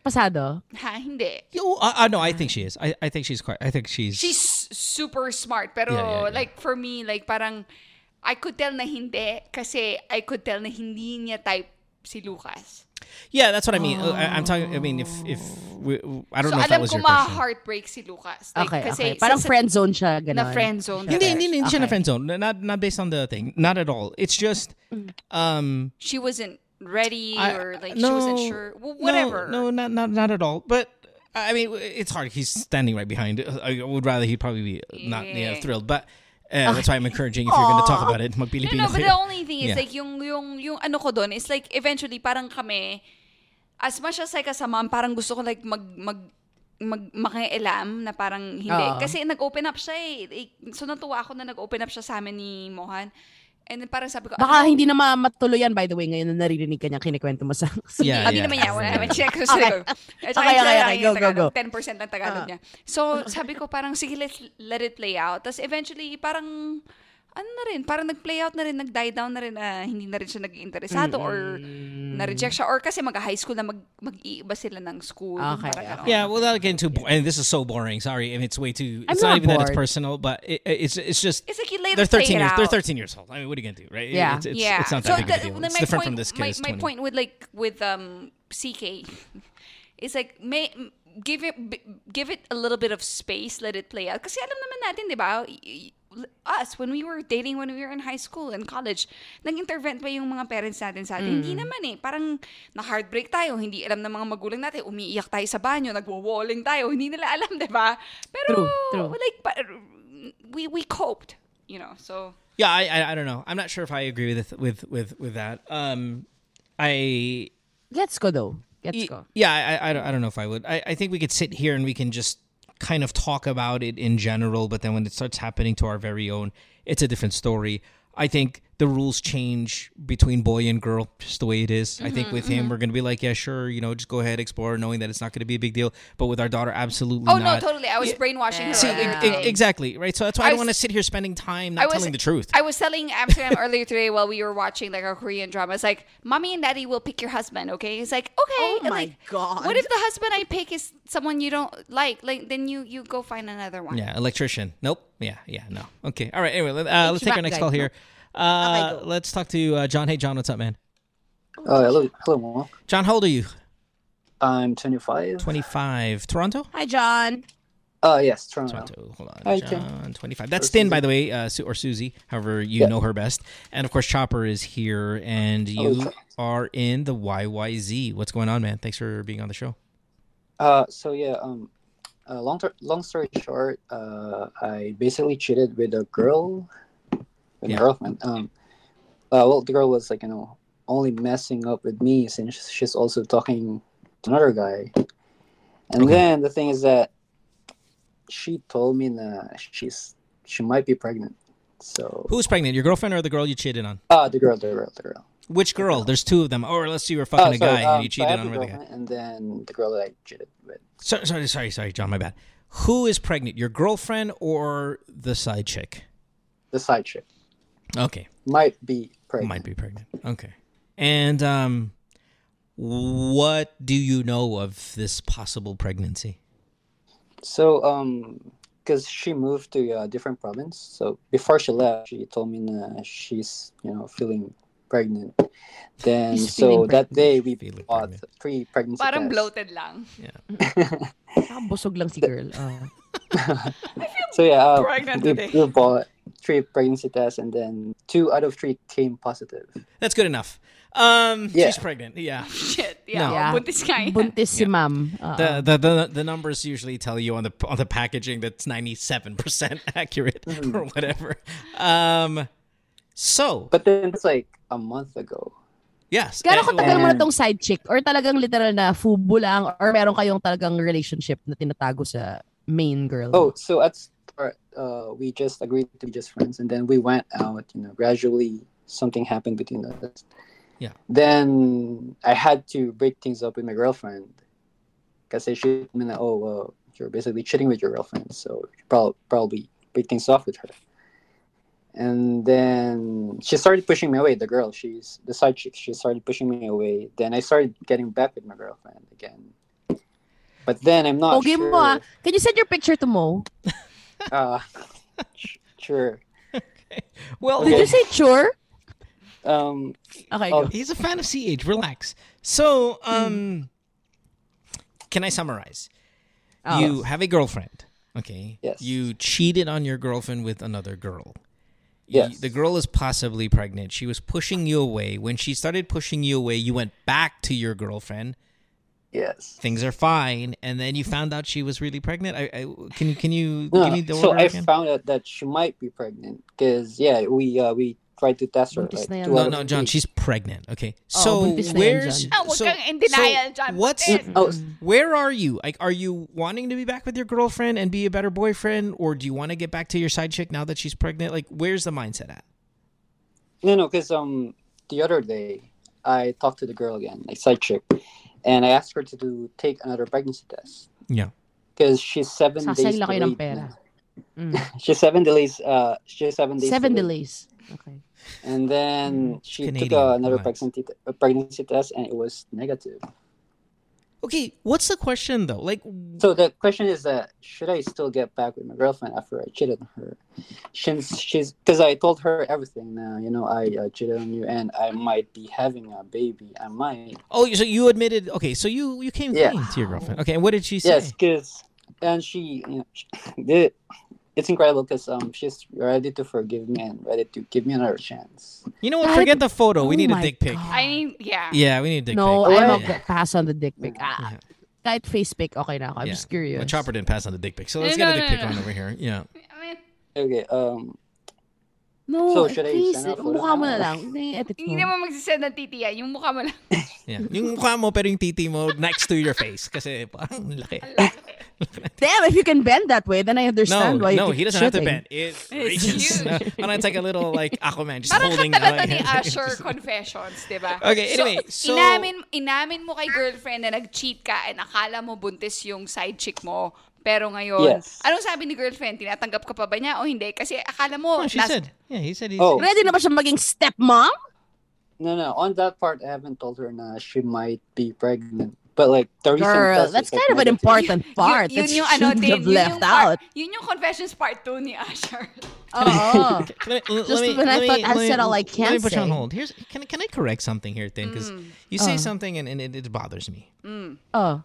Pasado? Ha, hindi. Yo, uh, uh, no, I think she is. I, I think she's quite. I think she's. She's super smart. Pero, Yeah, yeah, yeah. like, for me, like, parang, I could tell na hindi. Kasi, I could tell na hindi niya type si Lucas. Yeah, that's what I mean. Uh, I, I'm talking. I mean, if if we, I don't so, know if that was your question. So alam ma-heartbreak si Lucas. Like, Okay, kasi, okay. Parang sa- friend zone siya, Na friend zone. Hindi, hindi, hindi siya na friend zone. Not not based on the thing. Not at all. It's just um She wasn't ready I- or, like, no, she wasn't sure. Well, whatever. No, no, not not not at all. But I mean, it's hard. He's standing right behind. I would rather he'd probably be not yeah, Yeah. thrilled. But uh, that's why I'm encouraging. If you're going to talk about it, No, magpilipino no, but kayo. the only thing is Yeah. like yung yung yung ano ko doon is like eventually parang kami as much as like as a mom, parang gusto ko like mag mag mag makialam na parang hindi. Oo. Kasi nag-open up siya. Eh, So natuwa ako na nag-open up siya sa amin ni Mohan. And then parang sabi ko, Baka ano, hindi na ma- matuloy yan, by the way, ngayon na naririnig ka niya, kinikwento mo sa... sa Yeah, Hindi yeah. naman niya. Wala naman siya. Kasi, Okay. At Okay, okay, lang okay. Go, go, go. 10% ng Tagalog Ah. niya. So, sabi ko parang, sige, let, let it play out. Tapos eventually, parang, ano na rin, parang nag-play out na rin, nag-die down na rin na hindi na rin siya nag-interesado or na-reject siya or kasi mag-high school na mag, mag-iiba sila ng school. Okay, Parang. Yeah, without getting too, bo- and this is so boring. Sorry, and it's way too. I'm It's not, not even that it's bored. personal, but it, it's it's just It's like you later they're 13 play it years. out. They're 13 years old. I mean, what are you gonna do, right? Yeah. It's, it's, yeah. it's not so that big of a deal. It's my different point, from this my, kid's my 20. point with like with um CK is like may give it give it a little bit of space, let it play out. Kasi alam naman natin, 'di ba? y- y- Us when we were dating when we were in high school and college, nag-intervent pa yung mga parents natin sa atin. Hindi naman eh. Parang na-heartbreak tayo. Hindi alam ng mga magulang natin. Umiiyak tayo sa banyo. Nagwo-walling tayo. Hindi nila alam, di ba? Pero, True, true. like, pa- we, we coped. You know, so... Yeah, I, I I don't know. I'm not sure if I agree with with with with that. Um, I Gets ko though. Gets Y- ko. Yeah, I, I, don't, I don't know if I would. I, I think we could sit here and we can just kind of talk about it in general, but then when it starts happening to our very own, it's a different story. I think the rules change between boy and girl, just the way it is. I think with him, we're going to be like, yeah, sure, you know, just go ahead, explore, knowing that it's not going to be a big deal. But with our daughter, absolutely Oh, not. no, totally. I was brainwashing her. See, earlier today. e- exactly, right? So that's why I, I don't want to sit here spending time not was- telling the truth. I was telling Amsterdam earlier today while we were watching like our Korean drama. It's like, mommy and daddy will pick your husband, okay? It's like, okay. Oh my like, God. What if the husband I pick is someone you don't like? Like, then you you go find another one. Yeah, electrician. Nope. Yeah, yeah, no. Okay. All right. Anyway, let- uh, let's take our next guy. call here. Uh, let's talk to uh, John. Hey, John, what's up, man? Uh, hello, hello, Mo. John, how old are you? I'm 25. 25. Toronto? Hi, John. Uh, yes, Toronto. Toronto. Hold on. Hi, John, 25. That's Or Stin, by the way, uh, Su- or Susie, however you Yeah. know her best. And of course, Chopper is here, and you Okay. are in the YYZ. What's going on, man? Thanks for being on the show. Uh, so yeah, um, uh, long ter- long story short, uh, I basically cheated with a girl, with Yeah. girlfriend. Um, uh, well, the girl was like you know only messing up with me since she's also talking to another guy. And Okay. then the thing is that she told me that she's she might be pregnant. So Who's pregnant? Your girlfriend or the girl you cheated on? uh the girl, the girl, the girl. Which girl? There's two of them. Or let's say you were fucking Uh, a guy um, and you cheated on another guy. and then the girl that I cheated with. So, sorry, sorry, sorry, John, my bad. Who is pregnant? Your girlfriend or the side chick? The side chick Okay. might be pregnant. Might be pregnant. Okay. And um what do you know of this possible pregnancy? So, um, because she moved to a different province, so before she left, she told me that she's, you know, feeling pregnant. Then, She's so feeling that day we Feeling bought pregnant. three pregnancy Parang tests. bloated lang. Ah, busog lang si girl. Ah. So yeah, uh, pregnant we, today. we bought three pregnancy tests, and then two out of three came positive. That's good enough. Um Yeah. she's pregnant. Yeah. Shit. Yeah. No. Yeah. Buntis ka yan. Buntis si ma'am. The, the the the numbers usually tell you on the on the packaging that's 97% accurate or whatever. Um so, But then it's like a month ago. yes. Gano'ng katagal mo na tong side chick? Or talagang literal na fubo lang? Or meron kayong talagang relationship na tinatago sa main girl? Oh, so at start, uh, we just agreed to be just friends, and then we went out. You know, gradually something happened between us. Yeah. Then I had to break things up with my girlfriend because she told me that, oh, well, you're basically cheating with your girlfriend, so you probably probably break things off with her. And then she started pushing me away. The girl, she's the side chick. She started pushing me away. Then I started getting back with my girlfriend again. But then I'm not Okay sure. mo ah. Can you send your picture to Mo? Uh, sh- sure. Well, Did you say sure? Um, Okay, Oh. He's a fan of CH. Relax. So, um, can I summarize? Oh. You have a girlfriend. Okay. Yes. You cheated on your girlfriend with another girl. You- Yes. the girl is possibly pregnant. She was pushing you away. When she started pushing you away, you went back to your girlfriend. Yes. Things are fine, and then you found out she was really pregnant. I, I can you can you No, give me the so I again? found out that she might be pregnant because yeah, we uh, we tried to test her. Buntis Like, na yan. two no, no, John. She's pregnant. Okay. Oh, So buntis na yan, where's John. Huwag so, in denial, so John. What's Oh, where are you? Like, are you wanting to be back with your girlfriend and be a better boyfriend, or do you want to get back to your side chick now that she's pregnant? Like, where's the mindset at? No, no, because um the other day I talked to the girl again, like side chick, and I asked her to do take another pregnancy test Yeah. because she's seven days Sasayang laki ng delayed. pera. Mm. She's seven delays. Uh, she's seven days. Seven delayed. delays. Okay. And then she took uh, another pregnancy t- a pregnancy test, and it was negative. Okay. What's the question though? Like, So the question is that should I still get back with my girlfriend after I cheated on her? Since she's because I told her everything now, you know, I uh, cheated on you and I might be having a baby. I might. oh, so you admitted? Okay, so you you came Yeah. clean to your girlfriend. Okay, and what did she say? Yes, because and she, you know, she did. It's incredible because um she's ready to forgive me and ready to give me another chance. You know what? Kahit- Forget the photo. we Oh need a dick pic. God. I mean, yeah. Yeah, we need a dick No, pic. No, I'm Yeah. a pass on the dick pic. Ah, Yeah. kahit face pic, okay na ako. I'm Yeah. just curious. But Chopper didn't pass on the dick pic, so let's No, get a dick no, pic no. on over here. Yeah. I mean, Okay. Um. No, So, should I please, send out yung mukha mo na photo lang. Hindi, edit mo. hindi mo magsisend ng titi yan. Yung mukha mo lang. Yeah. Yung mukha mo pero yung titi mo next to your face kasi parang laki. Damn, if you can bend that way, then I No, understand why no, he doesn't have to bend. It It's reaches. No, parang it's like a little like Aquaman just Parang holding. to uh, ni Asher Confessions, di ba? Okay, anyway, so- inamin, inamin mo kay girlfriend na nag-cheat ka and akala mo buntis yung side chick mo. Pero ngayon, Yes. anong sabi ni girlfriend? Tinatanggap ka pa ba niya o hindi? Kasi akala mo, No, she nas- said. Yeah, he said he's. Oh. Ready na ba siya maging stepmom? No, no. On that part, I haven't told her na she might be pregnant. But like the recent Girl, that's is, like, kind of an negative. important part yun, that yun yung should ano, have din, yun left yung part- out. Yun yung confessions part 2 ni Usher. Oh, Let me, Just me, when I let thought me- I let said all I Let can me put you on hold. Here's can I- can I correct something here, Tin? Because you say Uh. something and, and it, it bothers me. Oh.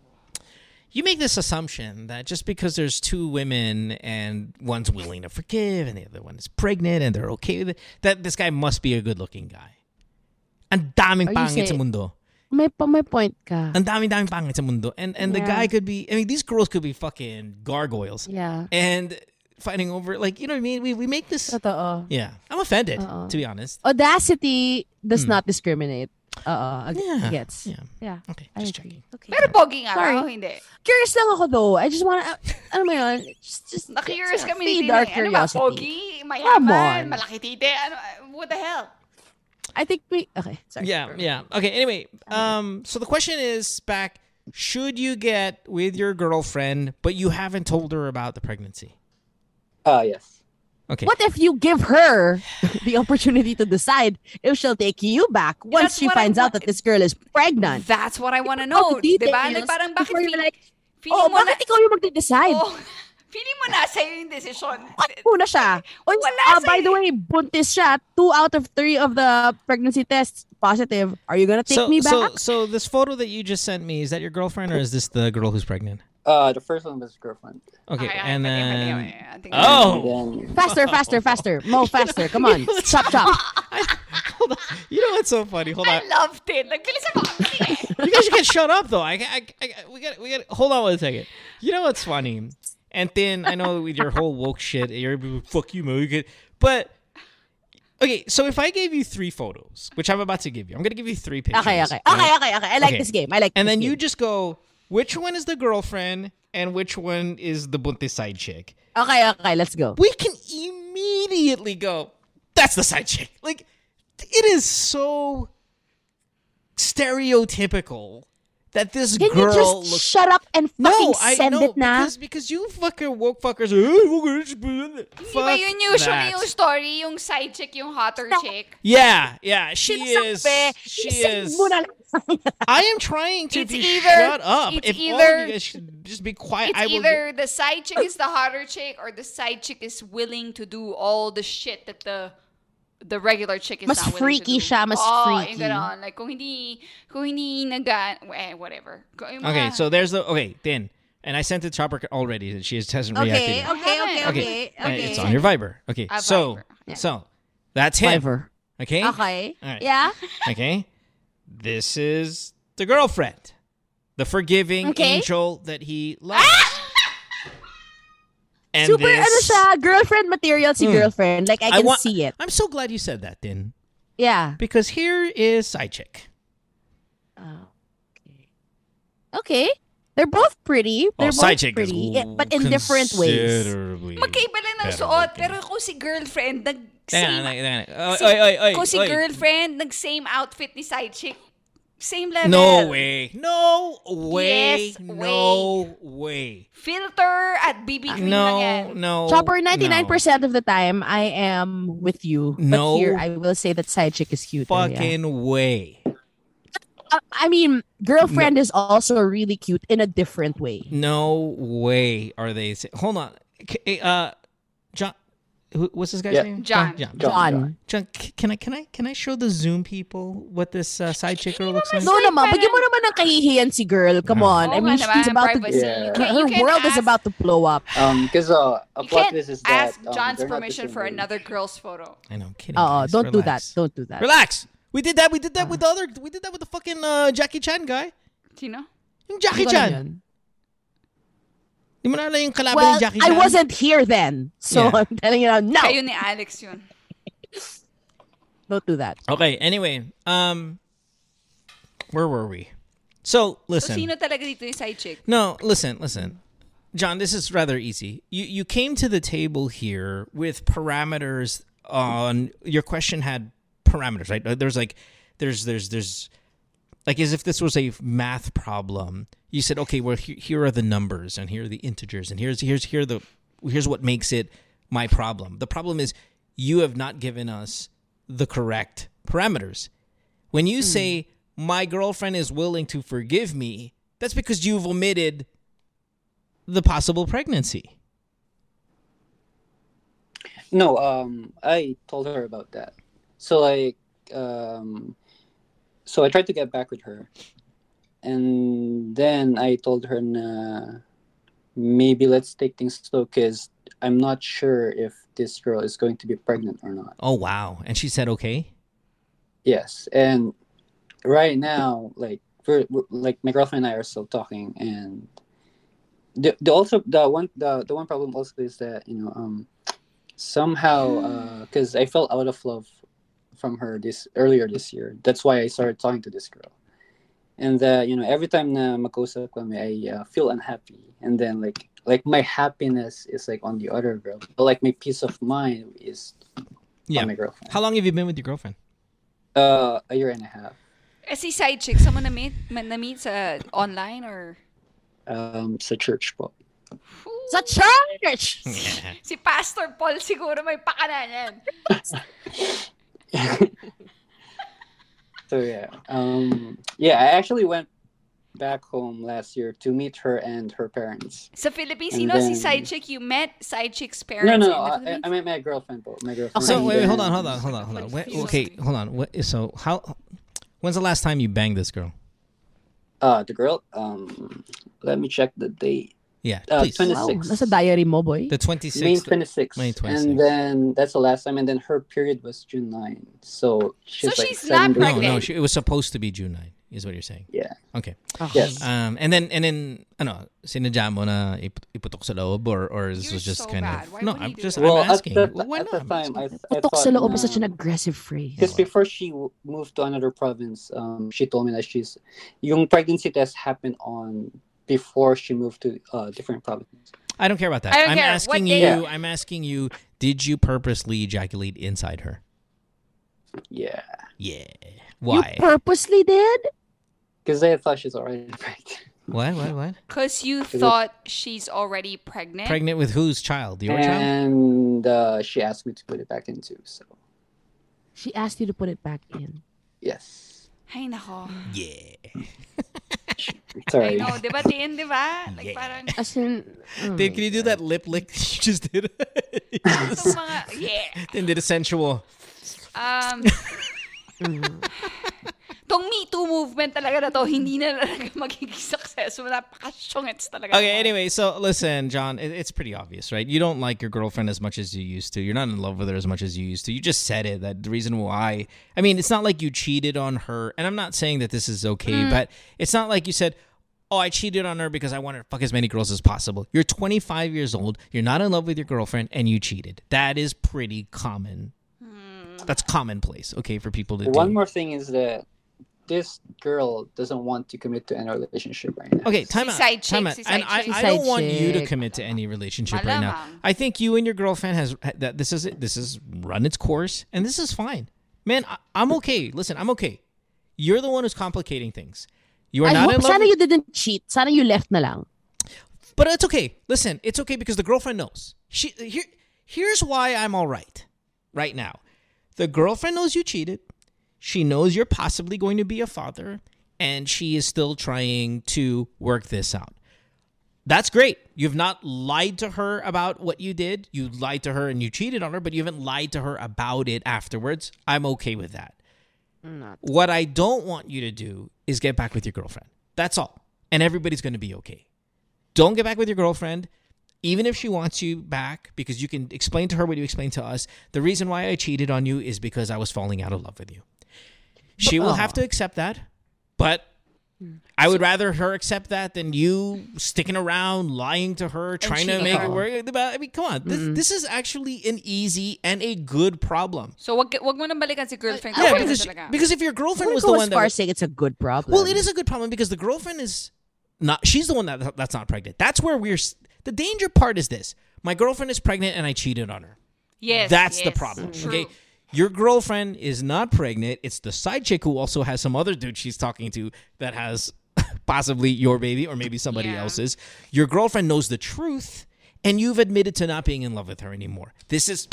You make this assumption that just because there's two women and one's willing to forgive and the other one is pregnant and they're okay with it, that this guy must be a good-looking guy. Ang daming Are you pangit sa saying- mundo. May, pa, may point ka. Ang daming daming pangit sa mundo. And and the guy could be I mean these girls could be fucking gargoyles. Yeah. And fighting over like you know what I mean? We we make this Totoo. Yeah. I'm offended Uh-uh. to be honest. Audacity does not discriminate. Oo, ag- Hmm. Yeah. gets. Yeah. Yeah. Okay, I just agree. Okay. Pero pogi nga Sorry. ba o hindi? Curious lang ako though. I just wanna, uh, ano mo yun? Just, just Na-curious just kami ni feed Tini. our Ano ba, curiosity. pogi, Come mayaman, on. malaki tite, ano, what the hell? I think we, okay, sorry. Yeah, yeah. Okay, anyway, um so the question is back should you get with your girlfriend but you haven't told her about the pregnancy? Ah, yes. Okay. What if you give her the opportunity to decide if she'll take you back once That's she what I finds out want- that this girl is pregnant? That's what I wanna know. Of Diba? Like, parang bakit before you're like, feeling oh, mo na, bakit ikaw yung magde-decide? oh, feeling mo nasa yung desisyon. Bakit muna siya? Oy, Wala sa- by the way, buntis siya. Two out of three of the pregnancy tests positive. Are you gonna take so me so back? so this photo that you just sent me is that your girlfriend or is this the girl who's pregnant? Uh, the first one was girlfriend. Okay, Okay, and okay, okay, then okay, I think- Oh, And then faster, faster, faster. Mo, faster. Come on. chop, chop. hold on. You know what's so funny? Hold on. I loved it. Like, bilisan. You guys can shut up though. I, I, I, we got, we got. Hold on one second. You know what's funny? And then I know with your whole woke shit, you're fuck you, mo. You could, but okay. So if I gave you three photos, which I'm about to give you, I'm gonna give you three pictures. Okay, okay. Okay, okay, okay. I like Okay. this game. I like And then you just go, which one is the girlfriend and which one is the buntis side chick? Okay, okay. Let's go. We can immediately go, that's the side chick. Like, it is so stereotypical that this Can girl you just looks shut up and fucking no, I send know it na? because because you fucking woke fuckers. Fuck Di ba yun usually that. yung story, yung side chick, yung hotter chick? Yeah, yeah, she is. She is. mo na lang. I am trying to It's be either- shut up. it's if all either- of you guys should just be quiet, It's I will. either the side chick is the hotter chick or the side chick is willing to do all the shit that the the regular chick is Mas not willing freaky to do. siya, mas oh, freaky. yung ganon. Like, kung hindi, kung hindi naga, eh, whatever. Kung Okay, so there's the okay then, and I sent it to Chopper already. and She hasn't reacted. Okay, yet. okay, okay, Okay, okay, uh, it's on your Viber. Okay, Ah, so Viber. Yeah. so that's him. Fiverr. Okay, Okay. All right. Yeah. okay. This is the girlfriend, the forgiving Okay. angel that he loves. And Super this, ano siya, girlfriend material si Hmm. girlfriend. Like I I can see it. I'm so glad you said that, Tin, Yeah. because here is side chick. Okay. Okay. They're both pretty. They're oh, side both pretty, is but in different ways. considerably Magkaiba lang ng better suot, looking. pero kung si girlfriend, nag-same. teka, teka, teka. Oy, si, oy, oy, oy, kung si oy. girlfriend, nag same outfit ni side chick, same level. No way. No way. Yes, no way. Filter at BB cream lang yan. No, no. Chopper, 99% of the time, I am with you. No. But here, I will say that side chick is cute. yeah. Fucking way. Uh, I mean, girlfriend is also really cute in a different way. No way are they. Say, hold on. Eh, Uh, John. Who, what's this guy's Yeah. name? John. John. John. John. John, can I can I can I show the Zoom people what this uh, side chick girl looks like? No like naman, parang- bigyan mo naman ng kahihiyan si girl. Come Oo on. I Oo mean, nga she's naman, about to... privacy. Yeah. You can't- you her can't world is about to blow up. Um, because uh, a You plot can't twist is that ask um, John's they're not the permission for another girl's photo. I know, I'm kidding. Oh, guys. don't do that. Don't do that. Relax. We did that. We did that with the other. We did that with the fucking uh, Jackie Chan guy. Sino? Yung Jackie Hindi ko Chan. Yun. Di mo na alam yung kalaban Well, ni Jackie I wasn't here then. So Yeah. I'm telling you now, no. Kayo ni Alex yun. Don't do that. Okay. Anyway, um, where were we? So So, listen. sino talaga dito yung side chick? No, listen, listen. John, this is rather easy. You you came to the table here with parameters on your question had parameters, right? There's like there's there's there's like as if this was a math problem. You said, okay, well here, here are the numbers and here are the integers and here's here's here the here's what makes it my problem. The problem is you have not given us the correct parameters. When you say my girlfriend is willing to forgive me, that's because you've omitted the possible pregnancy. No, um, I told her about that. So like, um, so I tried to get back with her, and then I told her, na, maybe let's take things slow, cause I'm not sure if this girl is going to be pregnant or not. Oh wow! And she said okay. Yes, and right now, like, we're, we're like my girlfriend and I are still talking, and the, the also the one the, the one problem also is that you know um somehow because I fell out of love from her this earlier this year. That's why I started talking to this girl, and uh, you know every time na magkausap kami, I uh, feel unhappy, and then like like my happiness is like on the other girl, but like my peace of mind is Yeah. on my girlfriend. How long have you been with your girlfriend? Uh, a year and a half. Eh, si side chick, saan mo na-meet? Ma- Na-meet sa online or? Um, sa church po. Sa church! Si Pastor Paul siguro may pakana yan. So yeah, um, yeah, I actually went back home last year to meet her and her parents. Sa Philippines, And sino si then- side chick? You met side chick's No, parents no, in the I, I met my girlfriend po. My girlfriend. So wait, wait, hold on, hold on, hold on, hold on. Wait, Confused. okay, hold on. What, so how? When's the last time you banged this girl? Uh, the girl. Um, let me check the date. Yeah, Uh, please. twenty- Wow, 26. nasa diary mo, boy. The 26th. May sixth. twenty six. May 26. And then that's the last time. And then her period was June 9. So she's So like she's seven not days- No, no, she, it was supposed to be June 9, is what you're saying. Yeah. Okay. Yes. Um, and then and then ano, sinadya mo na ip- iputok sa loob or or this You're was just so kind bad. of Why No, I'm just well, I'm asking. at the, why at the not? time, I, I Putok thought sa loob na- is such an aggressive phrase. Because before she w- moved to another province, um, she told me that she's yung pregnancy test happened on before she moved to uh, different province. I don't care about that. I don't am care. asking What you. day? I'm asking you. Did you purposely ejaculate inside her? Yeah. Yeah. You Why? purposely did? Because I thought she's already pregnant. What? What? What? Because you thought she's already pregnant. Pregnant with whose child? Your child? and uh, she asked me to put it back in too. So She asked you to put it back in. yes, Hey, Ay, nako. Yeah. I sorry. know, di ba, Tin, di ba? Like, parang, As in, oh Dave, can you do that lip lick you just did? itong mga, yeah. then did a sensual. Um, tong Me Too movement talaga na to, hindi na talaga magiging successful. Napaka-syongets talaga. Okay, to. anyway, so listen, John, it, it's pretty obvious, right? You don't like your girlfriend as much as you used to. You're not in love with her as much as you used to. You just said it that the reason why. I mean, it's not like you cheated on her, and I'm not saying that this is okay, mm. but it's not like you said, "Oh, I cheated on her because I wanted to fuck as many girls as possible." You're 25 years old. You're not in love with your girlfriend, and you cheated. That is pretty common. Hmm. That's commonplace, okay, for people to do. One more thing is that this girl doesn't want to commit to any relationship right now. Okay, time She's out. side time out. she's And side I, chick. I don't want you to commit to any relationship right now. I think you and your girlfriend has that. This is it. This is run its course, and this is fine, man. I, I'm okay. Listen, I'm okay. You're the one who's complicating things. You are I not hope in love. sana you didn't cheat. Sana you left na lang. but it's okay. Listen, it's okay because the girlfriend knows. She here. Here's why I'm all right right now. The girlfriend knows you cheated. She knows you're possibly going to be a father, and she is still trying to work this out. That's great. You've not lied to her about what you did. You lied to her and you cheated on her, but you haven't lied to her about it afterwards. I'm okay with that. What I don't want you to do is get back with your girlfriend. That's all. And everybody's going to be okay. Don't get back with your girlfriend, even if she wants you back, because you can explain to her what you explained to us. The reason why I cheated on you is because I was falling out of love with you. She will have to oh. accept that, but I would rather her accept that than you sticking around, lying to her, trying to cheating make on it her. work. I mean, come on. This, mm-hmm. this is actually an easy and a good problem. So, wag, wag mo nang balikan si girlfriend. Yeah, kasi because, talaga. because if your girlfriend was the go one as that far was- as saying it's a good problem. well, it is a good problem because the girlfriend is not. She's the one that that's not pregnant. That's where we're. s- The danger part is this: my girlfriend is pregnant and I cheated on her. yes, That's the yes. problem. True. Okay. Your girlfriend is not pregnant. It's the side chick who also has some other dude she's talking to that has possibly your baby or maybe somebody Yeah. else's. Your girlfriend knows the truth and you've admitted to not being in love with her anymore. This is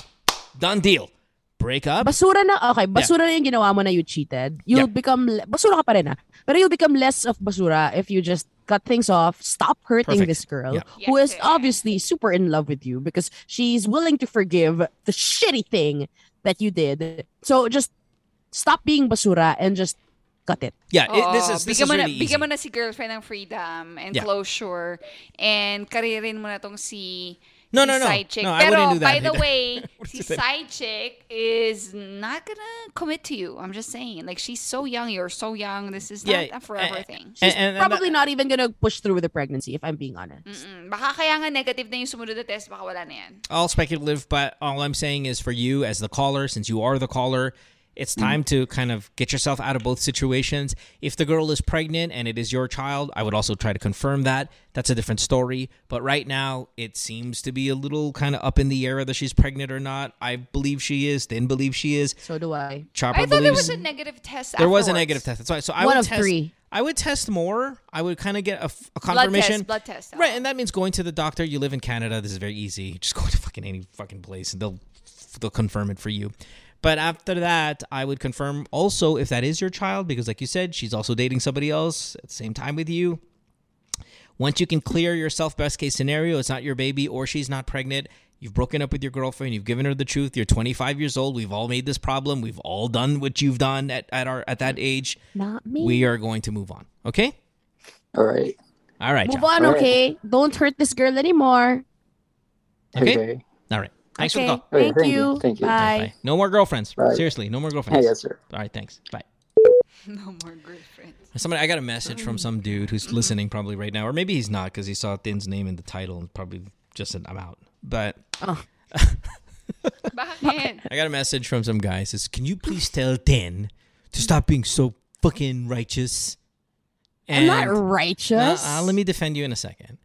done deal. Break up. Basura na, okay, basura na yung ginawa mo na you cheated. You'll Yep. become, basura ka pa rin ah. Pero you'll become less of basura if you just cut things off, stop hurting Perfect. this girl Yeah. who is obviously super in love with you because she's willing to forgive the shitty thing that you did. So just stop being basura and just cut it. Yeah, it, this is this bigyan is mo na, really easy. bigyan mo na si girlfriend ng freedom and Yeah. closure and karirin mo na tong si No, no, no. side chick. No, I Pero wouldn't do that by the way, si side chick is not gonna commit to you. I'm just saying. Like she's so young, you're so young. This is not Yeah, a forever uh, thing. She's And- and- and probably not even gonna push through with the pregnancy if I'm being honest. Mm, Baka kaya nga negative na yung sumunod na test, baka wala na yan. all speculative, but all I'm saying is for you as the caller, since you are the caller, it's time to kind of get yourself out of both situations. If the girl is pregnant and it is your child, I would also try to confirm that. That's a different story. But right now, it seems to be a little kind of up in the air whether she's pregnant or not. I believe she is. Didn't believe she is. So do I. Chopper I thought there was a negative test. there was a negative test. That's why. So I One would of test, three. I would test more. I would kind of get a, Blood confirmation. test, blood test. Right, and that means going to the doctor. You live in Canada. This is very easy. Just go to fucking any fucking place, and they'll they'll confirm it for you. But after that, I would confirm also if that is your child, because like you said, she's also dating somebody else at the same time with you. Once you can clear yourself, best case scenario, it's not your baby or she's not pregnant. You've broken up with your girlfriend. You've given her the truth. You're 25 years old. We've all made this problem. We've all done what you've done at, at our at that age. Not me. We are going to move on. Okay. All right. All right. Move John. on, Alright. okay? Don't hurt this girl anymore. Okay. Okay. All right. Thanks okay. for the call. Thank, thank you. you, thank you. Bye. Bye. No more girlfriends. Bye. Seriously, no more Hey, girlfriends. yes, sir. All right. Thanks. Bye. No more girlfriends. Somebody, I got a message from some dude who's listening probably right now, or maybe he's not because he saw Tin's name in the title and probably just said I'm out. But Bakit? I got a message from some guy says, "Can you please tell Tin to stop being so fucking righteous?" And, I'm not righteous. Uh, uh, let me defend you in a second.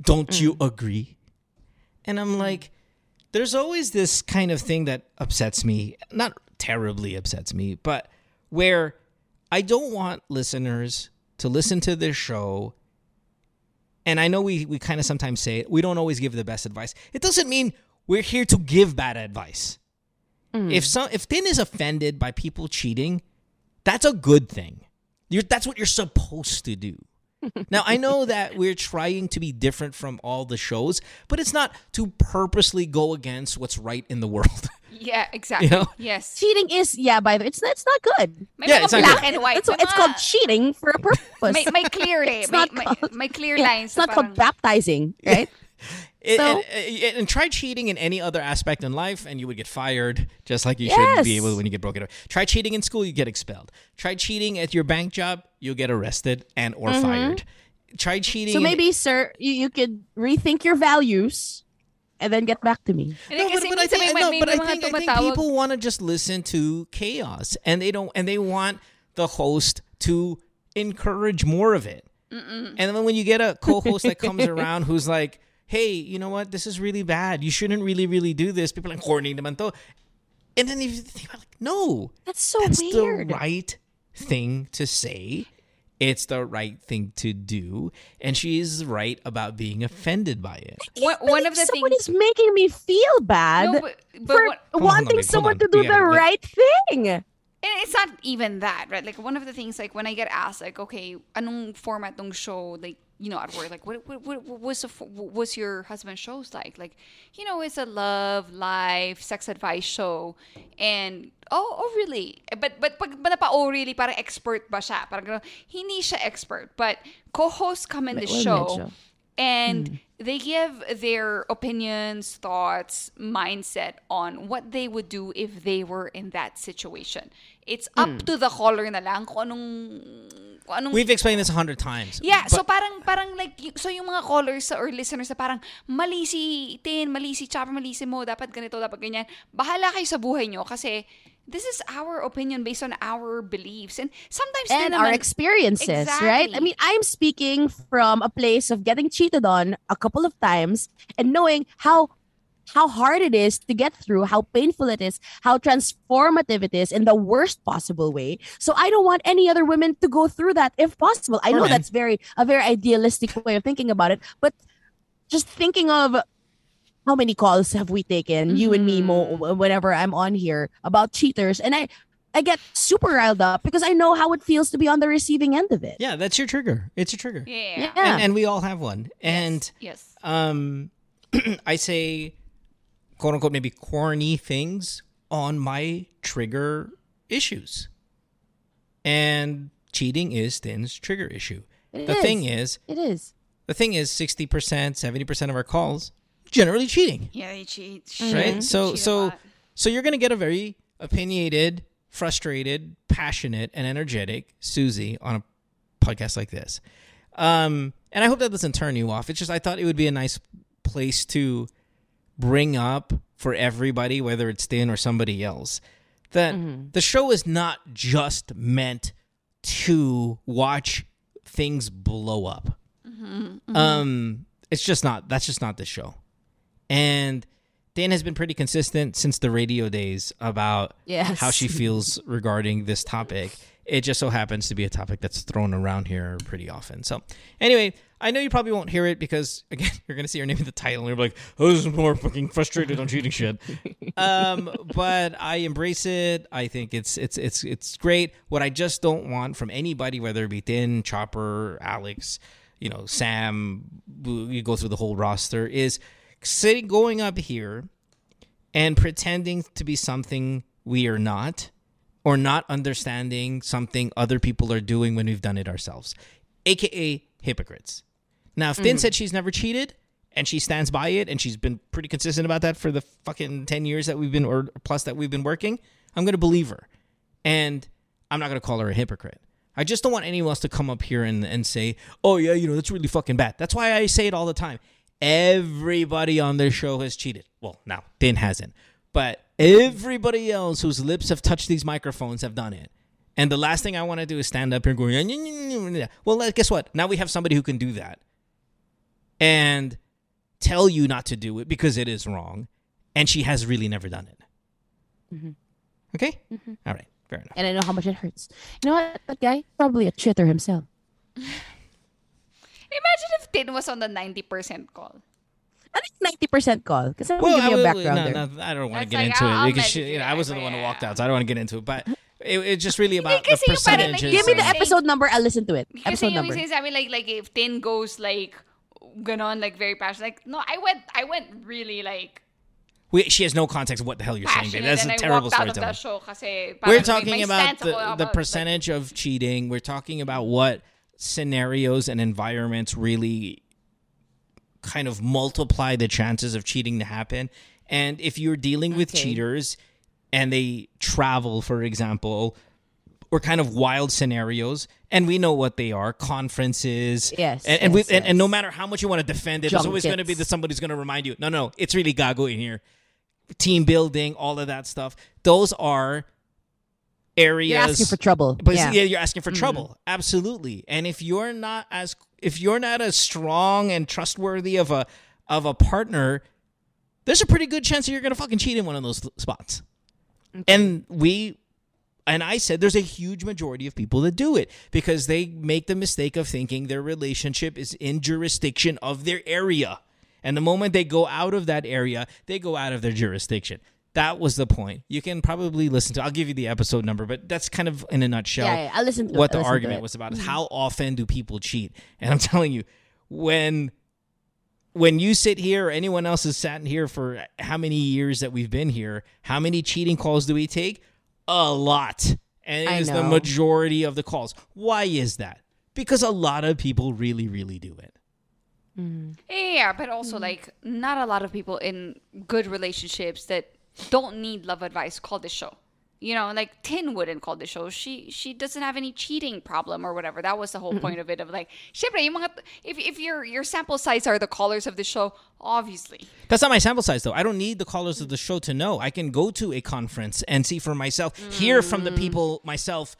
Don't you agree? And I'm like, there's always this kind of thing that upsets me. Not terribly upsets me, but where I don't want listeners to listen to this show. And I know we we kind of sometimes say it, we don't always give the best advice. It doesn't mean we're here to give bad advice. Mm. If some if Tin is offended by people cheating, that's a good thing. You're, that's what you're supposed to do. Now I know that we're trying to be different from all the shows, but it's not to purposely go against what's right in the world. Yeah, exactly. know? Yes. Cheating is yeah. By the way, it's it's not good. May Yeah, it's not black good. and white. It's, it's called cheating for a purpose. may, may clear. It's May, not may, called- may clear Yeah, lines. It's not na called baptizing, right? It- So- and, and, and try cheating in any other aspect in life, and you would get fired, just like you should be Yes. able when you get broken up. Try cheating in school, you get expelled. Try cheating at your bank job, you'll get arrested and or fired. Try cheating. Mm-hmm. So in- maybe, sir, you, you could rethink your values and then get back to me. No, but, but I think, no, but I think, I think people want to just listen to chaos, and they don't, and they want the host to encourage more of it. And then when you get a co-host that comes around who's like, "Hey, you know what? This is really bad. You shouldn't really, really do this." People are like, "Corny naman to," and then you think about like, no, That's so that's weird. the right thing to say. It's the right thing to do, and she is right about being offended by it. One, one of the someone things. is making me feel bad No, but, but for what- Hold on, wanting someone to do We the gotta right thing. And it's not even that, right? Like one of the things, like when I get asked, like, okay, anong format ng show, like you know, at work, like what what, what, what was the, was your husband's shows like? Like, you know, it's a love, life, sex advice show, and oh, oh really? But but pag ba napa oh really, parang expert ba siya? Parang hindi siya expert, but co-hosts come in the show. medyo. and hmm. They give their opinions, thoughts, mindset on what they would do if they were in that situation. It's up hmm. to the caller na lang kung anong, kung anong We've explained this a hundred times. Yeah, so parang parang like so yung mga callers or listeners na parang mali si Tin, mali si Chopper, mali si Mo, dapat ganito, dapat ganyan. Bahala kayo sa buhay nyo kasi this is our opinion based on our beliefs and sometimes and our naman- experiences, right? I mean, I'm speaking from a place of getting cheated on a couple of times and knowing how how hard it is to get through, how painful it is, how transformative it is in the worst possible way. So I don't want any other women to go through that if possible. I know men. that's very a very idealistic way of thinking about it, but just thinking of how many calls have we taken, you and me, Mo, whenever I'm on here about cheaters, and I, I get super riled up because I know how it feels to be on the receiving end of it. Yeah, that's your trigger. It's your trigger. Yeah. Yeah. And, and we all have one. And Yes. um, I say, quote unquote, maybe corny things on my trigger issues. And cheating is Tin's trigger issue. It the is. thing is, It is. the thing is, sixty percent, seventy percent of our calls generally cheating, Yeah, they cheat. right? So, cheat so, so you're gonna get a very opinionated, frustrated, passionate, and energetic Susie on a podcast like this. Um, and I hope that doesn't turn you off. It's just I thought it would be a nice place to bring up for everybody, whether it's Tin or somebody else, that the show is not just meant to watch things blow up. Um, it's just not. That's just not the show. And Dan has been pretty consistent since the radio days about Yes. how she feels regarding this topic. It just so happens to be a topic that's thrown around here pretty often. So, anyway, I know you probably won't hear it because again, you're gonna see her name in the title and you're like, "Oh, this is more fucking frustrated on cheating shit." um, but I embrace it. I think it's it's it's it's great. What I just don't want from anybody, whether it be Tin, Chopper, Alex, you know, Sam, you go through the whole roster, is sitting going up here and pretending to be something we are not or not understanding something other people are doing when we've done it ourselves, aka hypocrites. Now, if Tin mm. said she's never cheated and she stands by it and she's been pretty consistent about that for the fucking 10 years that we've been, or plus that we've been working, I'm going to believe her. And I'm not going to call her a hypocrite. I just don't want anyone else to come up here and, and say, oh, yeah, you know, that's really fucking bad. That's why I say it all the time. Everybody on this show has cheated. Well, now, Tin hasn't. But everybody else whose lips have touched these microphones have done it. And the last thing I want to do is stand up here and go, well, guess what? Now we have somebody who can do that and tell you not to do it because it is wrong. And she has really never done it. Mm-hmm. Okay? Mm-hmm. All right. Fair enough. And I know how much it hurts. You know what? That guy, probably a cheater himself. Imagine if Tin was on the 90% call. I think 90% call. Because I'm Well, giving you I, a will- background no, there. no, I don't want to get like, into I'll- it because she, you know, I wasn't the one who anyway, walked out, so I don't want to get into it. But it, it's just really about the kasi yung parang like, percentages. Give me the episode number. I'll listen to it. Kasi Episode yung number. sinasabi like like if Tin goes like ganon like very passionate like no I went I went really like We, she has no context of what the hell you're saying, babe. That's a terrible walked out of the storytelling. We're talking about stance ako the, the about, percentage of cheating. We're talking about what scenarios and environments really kind of multiply the chances of cheating to happen. And if you're dealing with Okay. cheaters and they travel, for example, or kind of wild scenarios, and we know what they are conferences. Yes, And, and, we, yes, and, and no matter how much you want to defend it, there's always going to be that somebody's going to remind you, no, no, it's really gago in here. Team building, all of that stuff. Those are areas. You're asking for trouble. But yeah. yeah, you're asking for mm-hmm. trouble. Absolutely. And if you're not as if you're not as strong and trustworthy of a of a partner, there's a pretty good chance that you're gonna fucking cheat in one of those spots. And we and I said there's a huge majority of people that do it because they make the mistake of thinking their relationship is in jurisdiction of their area. And the moment they go out of that area, they go out of their jurisdiction. That was the point. You can probably listen to I'll give you the episode number, but that's kind of in a nutshell Yeah, yeah, I'll listen to what it. the I'll listen to argument was about is mm-hmm. how often do people cheat? And I'm telling you, when when you sit here or anyone else has sat in here for how many years that we've been here, how many cheating calls do we take? A lot. And I it is the majority of the calls. Why is that? Because a lot of people really, really do it. Mm-hmm. Yeah, but also mm-hmm. like not a lot of people in good relationships that don't need love advice call the show. You know, like Tin wouldn't call the show. She she doesn't have any cheating problem or whatever. That was the whole point of it. Of like, syempre, yung mga, if if your your sample size are the callers of the show, obviously. That's not my sample size, though. I don't need the callers of the show to know. I can go to a conference and see for myself, hear from the mm. people myself,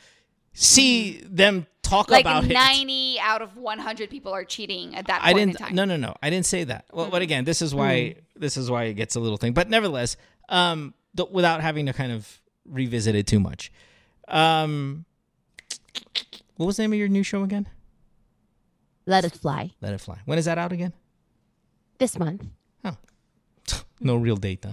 see them talk Like about it. ninety out of one hundred people are cheating at that I point didn't. time. No, no, no. I didn't say that. Well, but again, this is why this is why it gets a little thing. But nevertheless, um, th- without having to kind of revisit it too much, um, what was the name of your new show again? Let it fly. Let it fly. When is that out again? This month. Oh. no real date, huh?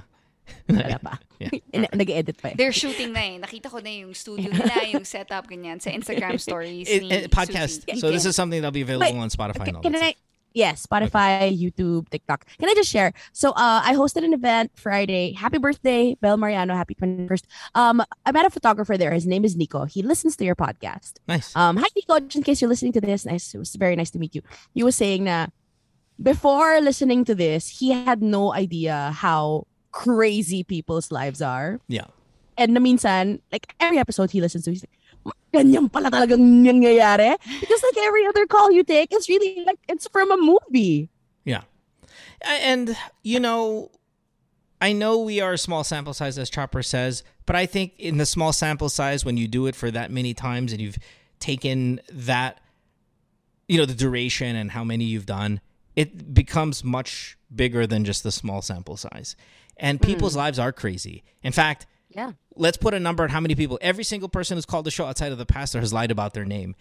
Wala pa. Yeah. In- Nag-edit pa eh. They're shooting na eh. Nakita ko na yung studio nila, yung setup, ganyan, sa Instagram stories It, ni it- podcast. Susie. So this is something that'll be available Wait, on Spotify and all Can that I? stuff. Yes, Spotify, YouTube, TikTok. Can I just share? So, uh, I hosted an event Friday. Happy birthday, Belle Mariano. Happy 21st. Um, I met a photographer there. His name is Nico. He listens to your podcast. Nice. Um, hi Nico. Just in case you're listening to this, nice. It was very nice to meet you. He was saying that before listening to this, he had no idea how crazy people's lives are. Yeah. And minsan, like every episode he listens to, he's like, ganyan pala talagang nangyayari. Because like every other call you take, it's really like, it's from a movie. Yeah. And, you know, I know we are a small sample size, as Chopper says, but I think in the small sample size, when you do it for that many times and you've taken that, you know, the duration and how many you've done, it becomes much bigger than just the small sample size. And people's hmm. lives are crazy. In fact, Yeah. Let's put a number on how many people every single person who's called the show outside of the pastor has lied about their name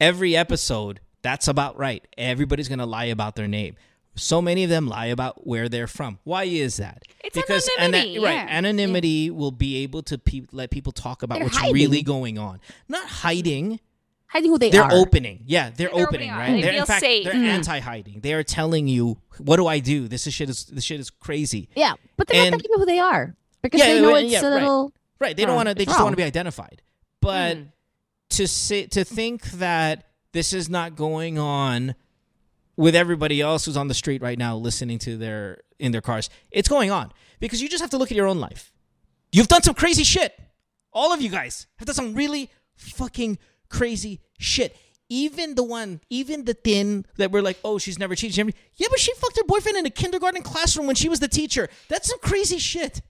every episode that's about right everybody's going to lie about their name so many of them lie about where they're from why is that It's ana- anonymity, right yeah. anonymity will be able to pe- let people talk about They're what's hiding. really going on not hiding Hiding who they are. they're opening yeah they're, They're opening, opening right They they're in fact safe. they're Mhm. anti-hiding they are telling you what do i do this is shit is this shit is crazy Yeah. But they're And- not telling you who they are. Because Yeah, they know it's yeah, a little. Right. They don't want to. They just want to be identified. But Mm. to say to think that this is not going on with everybody else who's on the street right now listening to their in their cars, it's going on because you just have to look at your own life. You've done some crazy shit. All of you guys have done some really fucking crazy shit. Even the one, even the Tin that we're like, oh, she's never cheated. Never, yeah, but she fucked her boyfriend in a kindergarten classroom when she was the teacher. That's some crazy shit.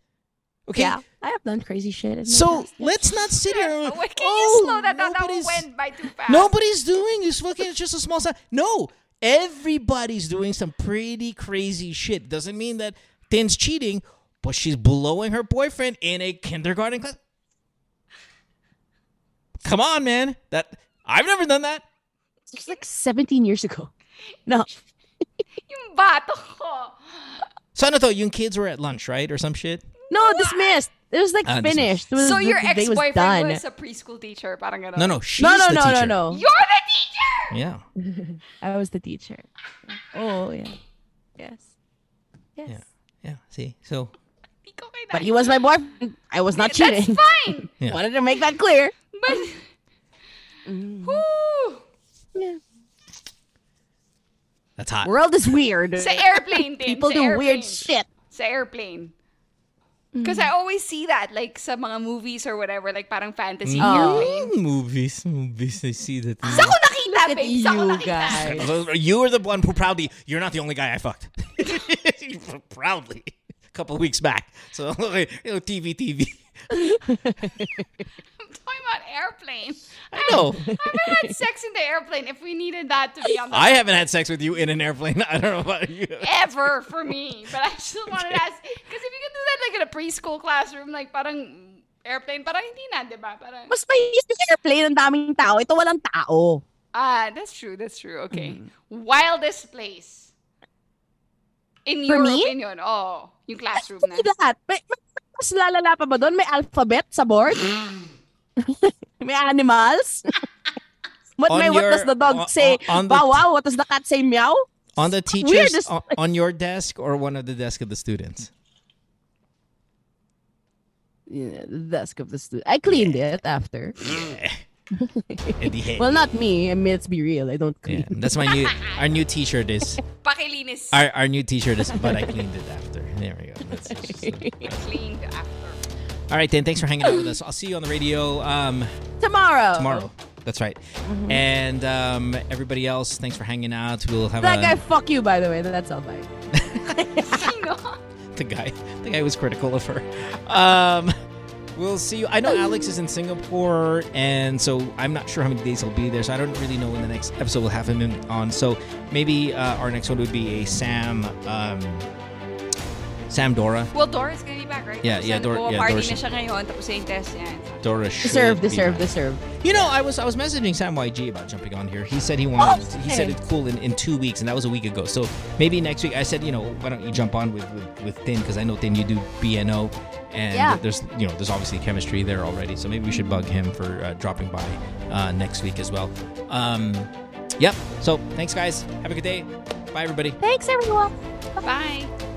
Okay. Yeah. I have done crazy shit. in So past. let's not sit here. and- Wait, can oh, you slow that down? That nobody's- went by too fast. Nobody's doing is fucking. It's just a small side. No, everybody's doing some pretty crazy shit. Doesn't mean that Tin's cheating, but she's blowing her boyfriend in a kindergarten class. Come on, man. That I've never done that. It's like 17 years ago. No. Yung bato ko. So ano to, yung kids were at lunch, right? Or some shit? No, dismissed. It was like Ah, dismissed. finished. It was, So the- your the day was ex-boyfriend done. was, a preschool teacher. Parang gano'n. No, no, she's no, no, the no, teacher. no, no. You're the teacher! Yeah. I was the teacher. Oh, yeah. Yes. Yes. Yeah. Yeah. See? So Di ko kinaya. But he was my boyfriend. I was not cheating. That's fine. Yeah. Wanted to make that clear. But, Mm. whoo! Yeah. that's hot. World is weird. Sa airplane din. People sa do airplane. weird shit. Sa airplane. Because I always see that, like, sa mga movies or whatever, like, parang fantasy Oh. airplane. Mm, movies, movies. I see that. Saan ko nakita, Look at babe? Saan ko you nakita? guys. You were the one who proudly. You're not the only guy I fucked. proudly, a couple weeks back. So okay, you know, TV, TV. I'm talking about airplane. I know. I've had sex in the airplane if we needed that to be on the I haven't had sex with you in an airplane. I don't know about you. ever for me. But I still wanted to ask because if you can do that like in a preschool classroom, like parang airplane, parang hindi na, di ba? Parang Mas mahihis yung airplane, ang daming tao. Ito walang tao. ah, that's true, that's true. Okay, wildest place in For your me? opinion? Oh, yung classroom na. Hindi lahat. May, may- mas lalala pa ba doon? May alphabet sa board? may animals? what, On may, what does the dog on- say? on the- Bow wow. What does the cat say? Meow? On the teachers, Weirdest on, on your desk or one of the desk of the students. Yeah, the desk of the student. I cleaned it after. Eddie Well, not me. I mean, let's be real. I don't Yeah, clean. that's my new. Our new T-shirt is. Pakilinis. Our, our new T-shirt is. But I cleaned it after. There we go. That's just, Cleaned after. All right, Dan, Thanks for hanging out with us. I'll see you on the radio. Um, Tomorrow. tomorrow. That's right. And um, everybody else, thanks for hanging out. We'll have That a, guy, fuck you, by the way. That's all fine. The guy. The guy was critical of her. Um, we'll see you. I know Alex is in Singapore, and so I'm not sure how many days he'll be there. So I don't really know when the next episode will have him on. So maybe uh, our next one would be a Sam. Um, Sam Dora. Well, Dora's gonna be back, right? Yeah, Tapos yeah, ano Dora- po, yeah, party Dora na siya ngayon, tapos yung test yan. Dora should Deserve, deserve, deserve. You know, I was I was messaging Sam YG about jumping on here. He said he wanted. He said it's cool in, in two weeks, and that was a week ago. So maybe next week. I said, you know, why don't you jump on with with, with Tin because I know Tin you do BNO, and Yeah. there's you know there's obviously chemistry there already. So maybe we should bug him for uh, dropping by uh, next week as well. Um, yep. So thanks guys. Have a good day. Bye everybody. Thanks, everyone. Bye. Bye!